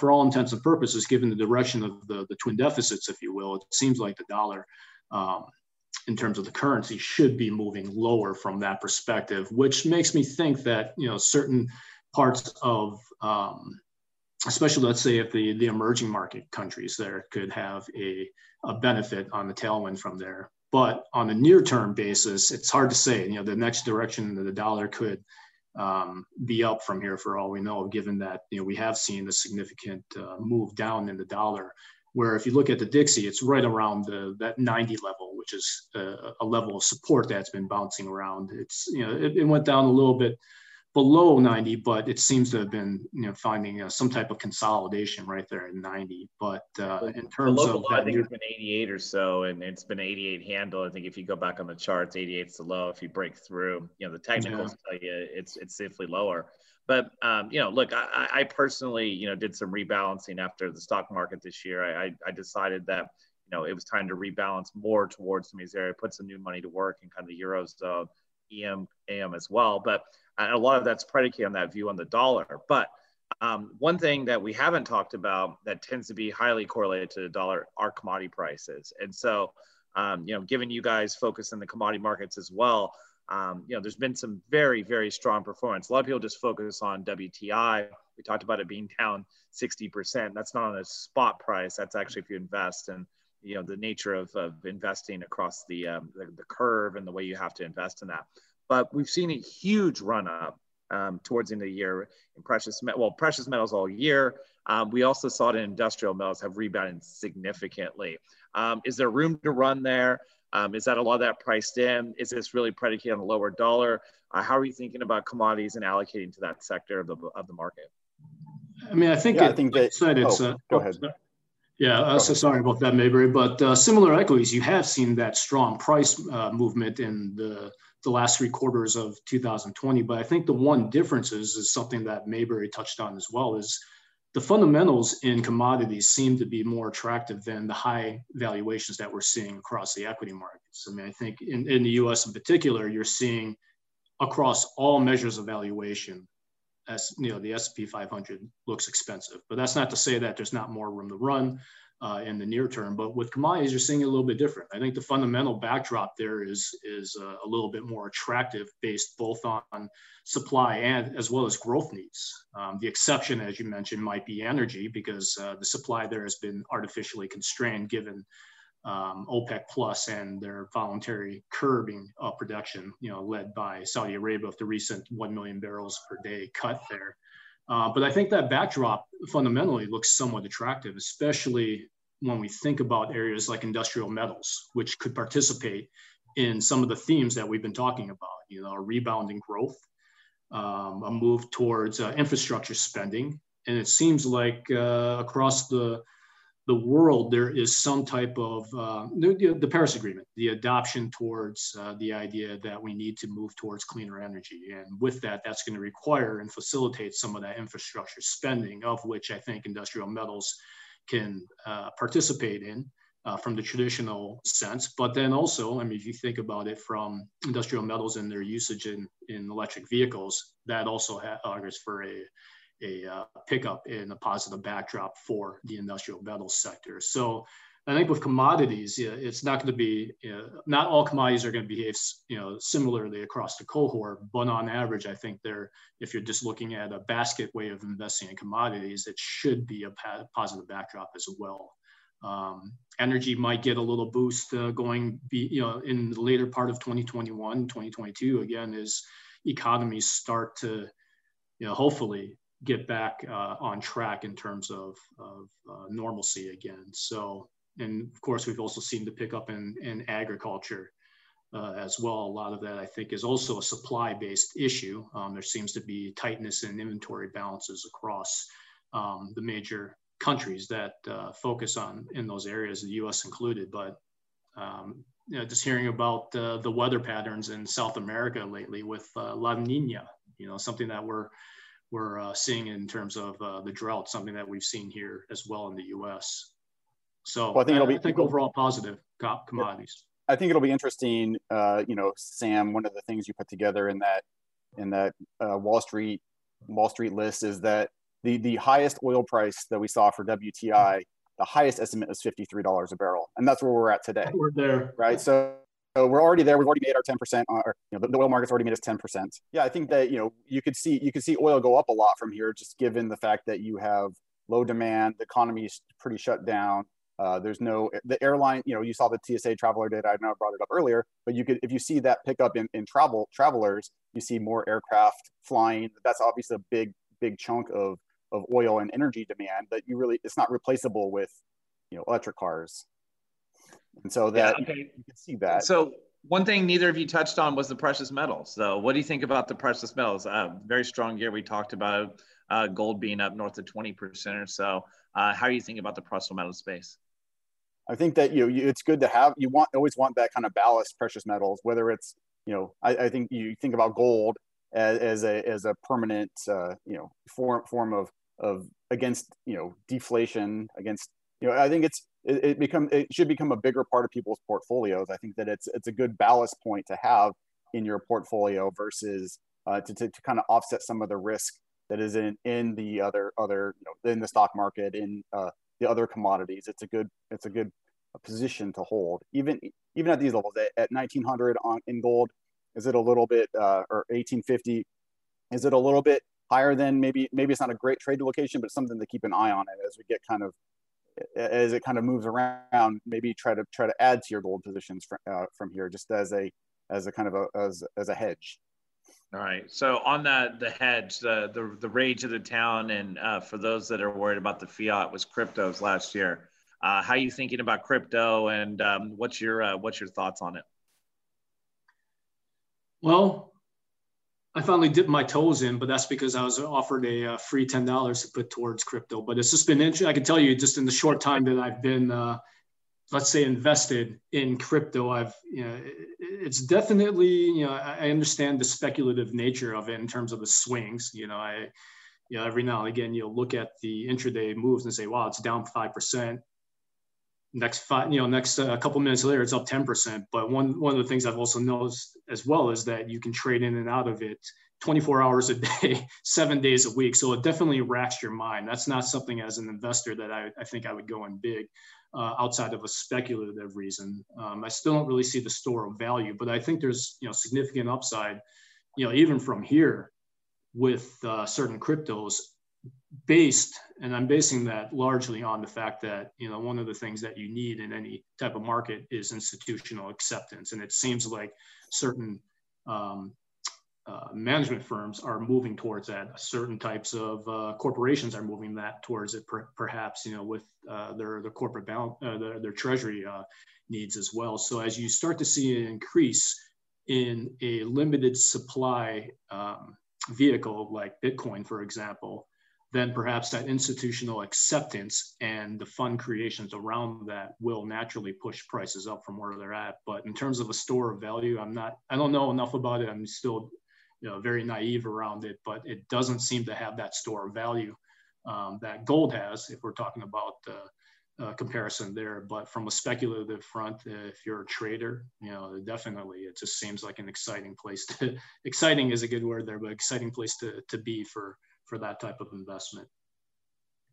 [SPEAKER 3] for all intents and purposes, given the direction of the, the twin deficits, if you will, it seems like the dollar, um, in terms of the currency, should be moving lower from that perspective, which makes me think that you know certain parts of um, especially let's say if the, the emerging market countries there could have a, a benefit on the tailwind from there. But on a near term basis, it's hard to say. You know, the next direction that the dollar could um, be up from here for all we know, given that you know we have seen a significant uh, move down in the dollar. Where if you look at the Dixie, it's right around the, that 90 level, which is a, a level of support that's been bouncing around. It's you know it, it went down a little bit below 90, but it seems to have been you know finding uh, some type of consolidation right there at 90. But uh, in terms
[SPEAKER 2] of
[SPEAKER 3] that,
[SPEAKER 2] I think it's been 88 or so, and it's been 88 handle. I think if you go back on the charts, 88 is the low. If you break through, you know the technicals yeah. tell you it's it's safely lower. But um, you know, look, I, I personally you know did some rebalancing after the stock market this year. I, I decided that you know it was time to rebalance more towards some of these areas, put some new money to work in kind of the eurozone, EM, AM as well. But and a lot of that's predicated on that view on the dollar. But um, one thing that we haven't talked about that tends to be highly correlated to the dollar are commodity prices. And so, um, you know, given you guys focus in the commodity markets as well, um, you know, there's been some very, very strong performance. A lot of people just focus on WTI. We talked about it being down 60%. That's not on a spot price. That's actually if you invest and you know the nature of, of investing across the, um, the, the curve and the way you have to invest in that. But we've seen a huge run up um, towards the end of the year in precious metal. Well, precious metals all year. Um, we also saw it in industrial metals have rebounded significantly. Um, is there room to run there? Um, is that a lot of that priced in? Is this really predicated on a lower dollar? Uh, how are you thinking about commodities and allocating to that sector of the, of the market?
[SPEAKER 3] I mean, I think, yeah, it, I think that, said it's. Oh, uh,
[SPEAKER 4] go ahead.
[SPEAKER 3] Yeah, uh, so sorry about that, Mayberry. But uh, similar equities, you have seen that strong price uh, movement in the the last three quarters of 2020. But I think the one difference is, is something that Mayberry touched on as well is the fundamentals in commodities seem to be more attractive than the high valuations that we're seeing across the equity markets. I mean, I think in, in the US in particular, you're seeing across all measures of valuation as you know the S&P 500 looks expensive but that's not to say that there's not more room to run uh, in the near term. But with commodities, you're seeing a little bit different. I think the fundamental backdrop there is is uh, a little bit more attractive, based both on supply and as well as growth needs. Um, the exception, as you mentioned, might be energy because uh, the supply there has been artificially constrained given. Um, OPEC plus and their voluntary curbing of production, you know, led by Saudi Arabia with the recent 1 million barrels per day cut there. Uh, but I think that backdrop fundamentally looks somewhat attractive, especially when we think about areas like industrial metals, which could participate in some of the themes that we've been talking about. You know, a rebounding growth, um, a move towards uh, infrastructure spending, and it seems like uh, across the the world, there is some type of uh, the, the, Paris Agreement, the adoption towards uh, the idea that we need to move towards cleaner energy. And with that, that's going to require and facilitate some of that infrastructure spending, of which I think industrial metals can uh, participate in uh, from the traditional sense. But then also, I mean, if you think about it from industrial metals and their usage in, in electric vehicles, that also augurs for a a uh, pickup in a positive backdrop for the industrial metals sector. So I think with commodities, it's not going to be, you know, not all commodities are going to behave, you know, similarly across the cohort, but on average, I think they're, if you're just looking at a basket way of investing in commodities, it should be a positive backdrop as well. Um, energy might get a little boost uh, going, be, you know, in the later part of 2021, 2022, again, as economies start to, you know, hopefully get back uh, on track in terms of, of uh, normalcy again. So, and of course, we've also seen the pickup in, in agriculture uh, as well. A lot of that, I think, is also a supply-based issue. Um, there seems to be tightness in inventory balances across um, the major countries that uh, focus on in those areas, the U.S. included. But um, you know, just hearing about uh, the weather patterns in South America lately with uh, La Nina, you know, something that we're we're uh, seeing in terms of uh, the drought, something that we've seen here as well in the U.S. So well, I think it'll be I think overall positive commodities.
[SPEAKER 4] I think it'll be interesting. Uh, you know, Sam, one of the things you put together in that in that uh, Wall Street Wall Street list is that the the highest oil price that we saw for WTI, the highest estimate was fifty three dollars a barrel, and that's where we're at today.
[SPEAKER 3] We're there,
[SPEAKER 4] right? So so we're already there. We've already made our 10%, or you know, the, the oil market's already made us 10%. Yeah, I think that you know you could see you could see oil go up a lot from here, just given the fact that you have low demand, the economy is pretty shut down. Uh, there's no the airline. You know, you saw the TSA traveler data. I know I brought it up earlier, but you could if you see that pickup in, in travel travelers, you see more aircraft flying. That's obviously a big big chunk of of oil and energy demand that you really it's not replaceable with you know electric cars and so that yeah, okay. you can see that.
[SPEAKER 2] So one thing neither of you touched on was the precious metals. So what do you think about the precious metals? Uh, very strong year. We talked about uh, gold being up north of 20% or so. Uh, how are you thinking about the precious metal space?
[SPEAKER 4] I think that you, know, you, it's good to have, you want, always want that kind of ballast precious metals, whether it's, you know, I, I think you think about gold as, as a, as a permanent, uh, you know, form, form of, of against, you know, deflation against, you know, I think it's, it, it become it should become a bigger part of people's portfolios. I think that it's it's a good ballast point to have in your portfolio versus uh, to, to, to kind of offset some of the risk that is in in the other other you know in the stock market in uh, the other commodities. It's a good it's a good position to hold even even at these levels at, at 1900 on in gold. Is it a little bit uh, or 1850? Is it a little bit higher than maybe maybe it's not a great trade location, but something to keep an eye on it as we get kind of as it kind of moves around, maybe try to try to add to your gold positions from, uh, from here, just as a as a kind of a as, as a hedge.
[SPEAKER 2] All right. So on that, the hedge, the the, the rage of the town, and uh, for those that are worried about the fiat, was cryptos last year. Uh, how are you thinking about crypto, and um, what's your uh, what's your thoughts on it?
[SPEAKER 3] Well, I finally dipped my toes in, but that's because I was offered a uh, free ten dollars to put towards crypto. But it's just been interesting. I can tell you, just in the short time that I've been, uh, let's say, invested in crypto, I've, you know, it's definitely, you know, I understand the speculative nature of it in terms of the swings. You know, I, you know, every now and again, you'll look at the intraday moves and say, wow, it's down five percent next five, you know, next a uh, couple minutes later, it's up 10%. But one, one of the things I've also noticed as well is that you can trade in and out of it 24 hours a day, [LAUGHS] seven days a week. So it definitely racks your mind. That's not something as an investor that I, I think I would go in big uh, outside of a speculative reason. Um, I still don't really see the store of value, but I think there's, you know, significant upside, you know, even from here with uh, certain cryptos based and i'm basing that largely on the fact that you know one of the things that you need in any type of market is institutional acceptance and it seems like certain um, uh, management firms are moving towards that certain types of uh, corporations are moving that towards it per- perhaps you know with uh, their their corporate balance uh, their, their treasury uh, needs as well. So as you start to see an increase in a limited supply um, vehicle like Bitcoin, for example, then perhaps that institutional acceptance and the fund creations around that will naturally push prices up from where they're at. But in terms of a store of value, I'm not, I don't know enough about it. I'm still, you know, very naive around it, but it doesn't seem to have that store of value um, that gold has, if we're talking about uh, uh, comparison there. But from a speculative front, if you're a trader, you know, definitely it just seems like an exciting place to, [LAUGHS] exciting is a good word there, but exciting place to, to be for, for that type of investment.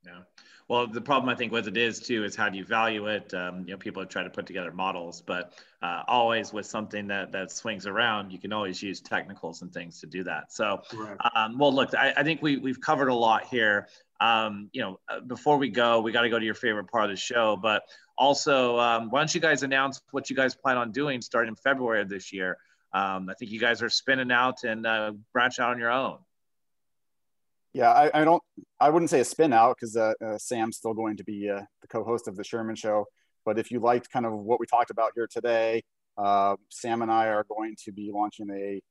[SPEAKER 2] Yeah. Well, the problem I think with it is too is how do you value it? Um, you know, people have tried to put together models, but uh, always with something that that swings around, you can always use technicals and things to do that. So, right. um, well, look, I, I, think we we've covered a lot here. Um, you know, uh, before we go, we got to go to your favorite part of the show, but also, um, why don't you guys announce what you guys plan on doing starting in February of this year? Um, I think you guys are spinning out and uh, branch out on your own.
[SPEAKER 4] Yeah, I, I, don't. I wouldn't say a spin out because uh, uh, Sam's still going to be uh, the co-host of the Sherman Show. But if you liked kind of what we talked about here today, uh, Sam and I are going to be launching a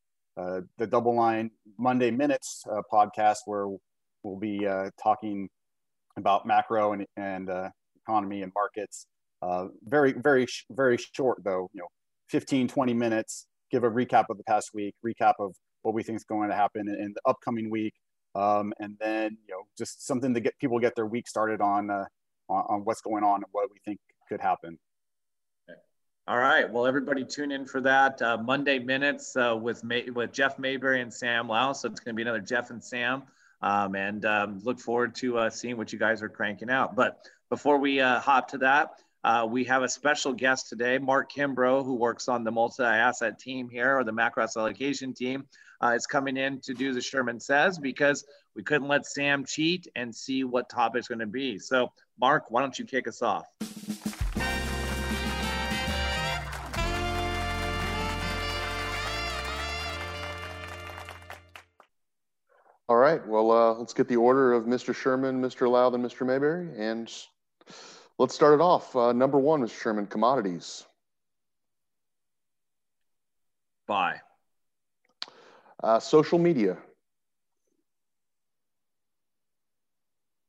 [SPEAKER 4] uh, the DoubleLine Monday Minutes uh, podcast where we'll be talking about macro and, and economy and markets. very, very, very short though. You know, 15, 20 minutes. Give a recap of the past week, recap of what we think is going to happen in, in the upcoming week um, and then you know just something to get people get their week started on, uh, on, on what's going on and what we think could happen.
[SPEAKER 2] All right. Well, everybody tune in for that uh, Monday minutes uh, with May- with Jeff Mayberry and Sam Lau. So it's going to be another Jeff and Sam, um, and um, look forward to uh, seeing what you guys are cranking out. But before we uh, hop to that, uh, we have a special guest today, Mark Kimbrough, who works on the multi-asset team here or the macro asset allocation team uh, is coming in to do the Sherman Says because we couldn't let Sam cheat and see what topic's going to be. So, Mark, why don't you kick us off?
[SPEAKER 5] All right. Well, uh, let's get the order of Mr. Sherman, Mr. Lau, and Mr. Mayberry. And let's start it off. Uh, number one, Mr. Sherman, commodities.
[SPEAKER 2] Buy.
[SPEAKER 5] Uh, social media.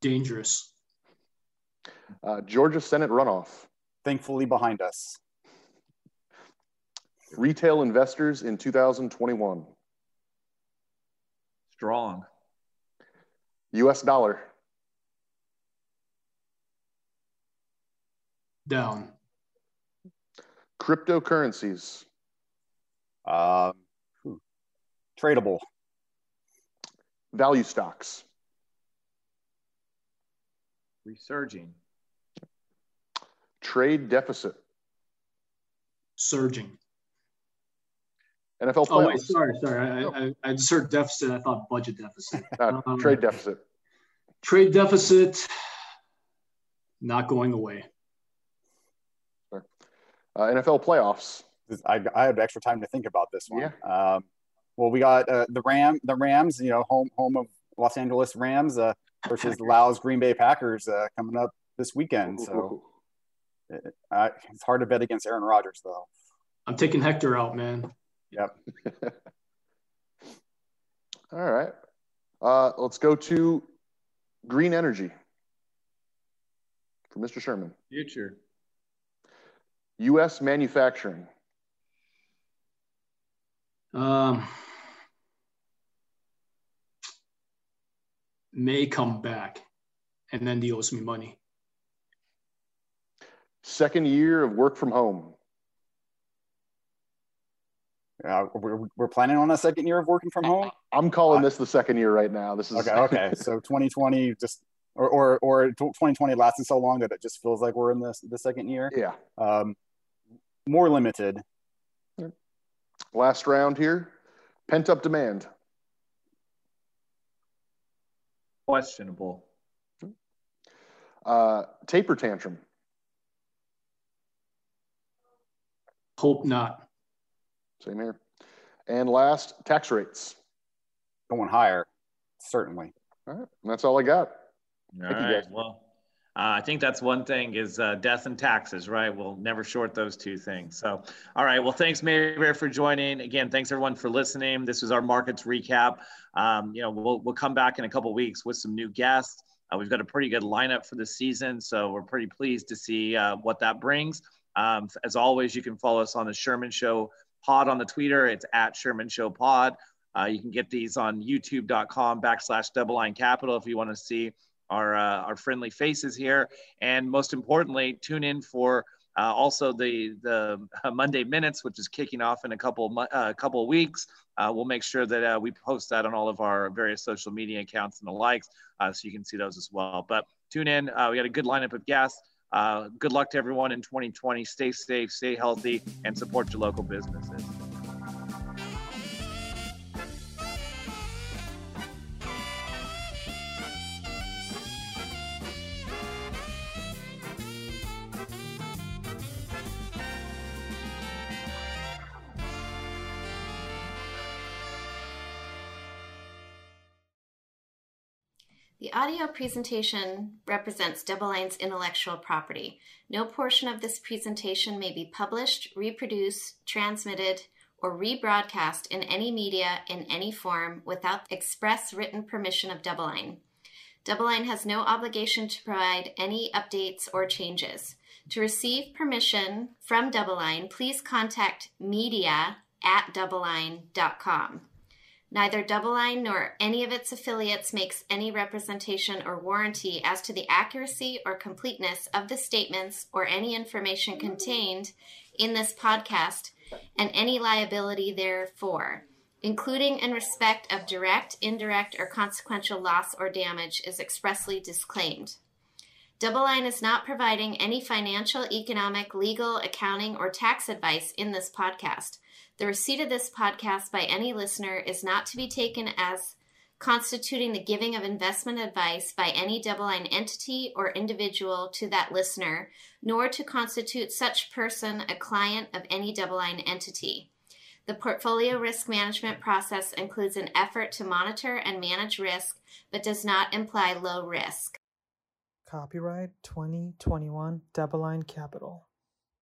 [SPEAKER 3] Dangerous.
[SPEAKER 5] Uh, Georgia Senate runoff.
[SPEAKER 4] Thankfully behind us.
[SPEAKER 5] Retail investors in 2021.
[SPEAKER 2] Strong.
[SPEAKER 5] US dollar.
[SPEAKER 3] Down.
[SPEAKER 5] Cryptocurrencies.
[SPEAKER 4] Um, tradable?
[SPEAKER 5] Value stocks.
[SPEAKER 2] Resurging.
[SPEAKER 5] Trade deficit.
[SPEAKER 3] Surging.
[SPEAKER 5] NFL playoffs.
[SPEAKER 3] Oh, wait, sorry, sorry. I, I, I just heard deficit. I thought budget deficit.
[SPEAKER 5] Uh, [LAUGHS] um, trade deficit.
[SPEAKER 3] Trade deficit not going away.
[SPEAKER 5] Uh, NFL playoffs.
[SPEAKER 4] I, I had extra time to think about this one. Yeah. Um, well, we got uh, the Ram, the Rams, you know, home home of Los Angeles Rams uh, versus Lau's Green Bay Packers uh, coming up this weekend. So it, uh, it's hard to bet against Aaron Rodgers, though.
[SPEAKER 3] I'm taking Hector out, man.
[SPEAKER 4] Yep. [LAUGHS]
[SPEAKER 5] All right. Uh, let's go to green energy for Mr. Sherman.
[SPEAKER 2] Future.
[SPEAKER 5] U.S. manufacturing.
[SPEAKER 3] Um, may come back and then he owes me money.
[SPEAKER 5] Second year of work from home.
[SPEAKER 4] Uh, we're, we're planning on a second year of working from home.
[SPEAKER 5] I'm calling this the second year right now. This is
[SPEAKER 4] okay. Okay, [LAUGHS] so 2020 just or, or or 2020 lasted so long that it just feels like we're in this the second year.
[SPEAKER 5] Yeah.
[SPEAKER 4] Um, more limited.
[SPEAKER 5] Last round here, pent up demand.
[SPEAKER 2] Questionable.
[SPEAKER 5] Uh, taper tantrum.
[SPEAKER 3] Hope not.
[SPEAKER 5] Same here. And last, tax rates.
[SPEAKER 4] Going higher, certainly.
[SPEAKER 5] All right. And that's all I got.
[SPEAKER 2] All Thank right. Well, Uh, I think that's one thing is uh, death and taxes, right? We'll never short those two things. So, all right. Well, thanks, Mayberry, for joining. Again, thanks everyone for listening. This was our markets recap. Um, you know, we'll we'll come back in a couple weeks with some new guests. Uh, we've got a pretty good lineup for the season, so we're pretty pleased to see uh, what that brings. Um, as always, you can follow us on the Sherman Show Pod on the Twitter. It's at Sherman Show Pod. Uh, you can get these on youtube.com backslash double line capital if you want to see our, uh, our friendly faces here. And most importantly, tune in for uh, also the, the Monday Minutes, which is kicking off in a couple, uh, couple weeks. Uh, we'll make sure that uh, we post that on all of our various social media accounts and the likes uh, so you can see those as well. But tune in. we got a good lineup of guests. good luck to everyone in 2020. Stay safe, stay healthy, and support your local businesses.
[SPEAKER 1] Audio presentation represents DoubleLine's intellectual property. No portion of this presentation may be published, reproduced, transmitted, or rebroadcast in any media in any form without express written permission of DoubleLine. DoubleLine has no obligation to provide any updates or changes. To receive permission from DoubleLine, please contact media at doubleline.com. Neither DoubleLine nor any of its affiliates makes any representation or warranty as to the accuracy or completeness of the statements or any information mm. contained in this podcast and any liability therefor, including in respect of direct, indirect, or consequential loss or damage, is expressly disclaimed. DoubleLine is not providing any financial, economic, legal, accounting, or tax advice in this podcast. The receipt of this podcast by any listener is not to be taken as constituting the giving of investment advice by any DoubleLine entity or individual to that listener, nor to constitute such person a client of any DoubleLine entity. The portfolio risk management process includes an effort to monitor and manage risk, but does not imply low risk.
[SPEAKER 6] Copyright 2021 DoubleLine Capital.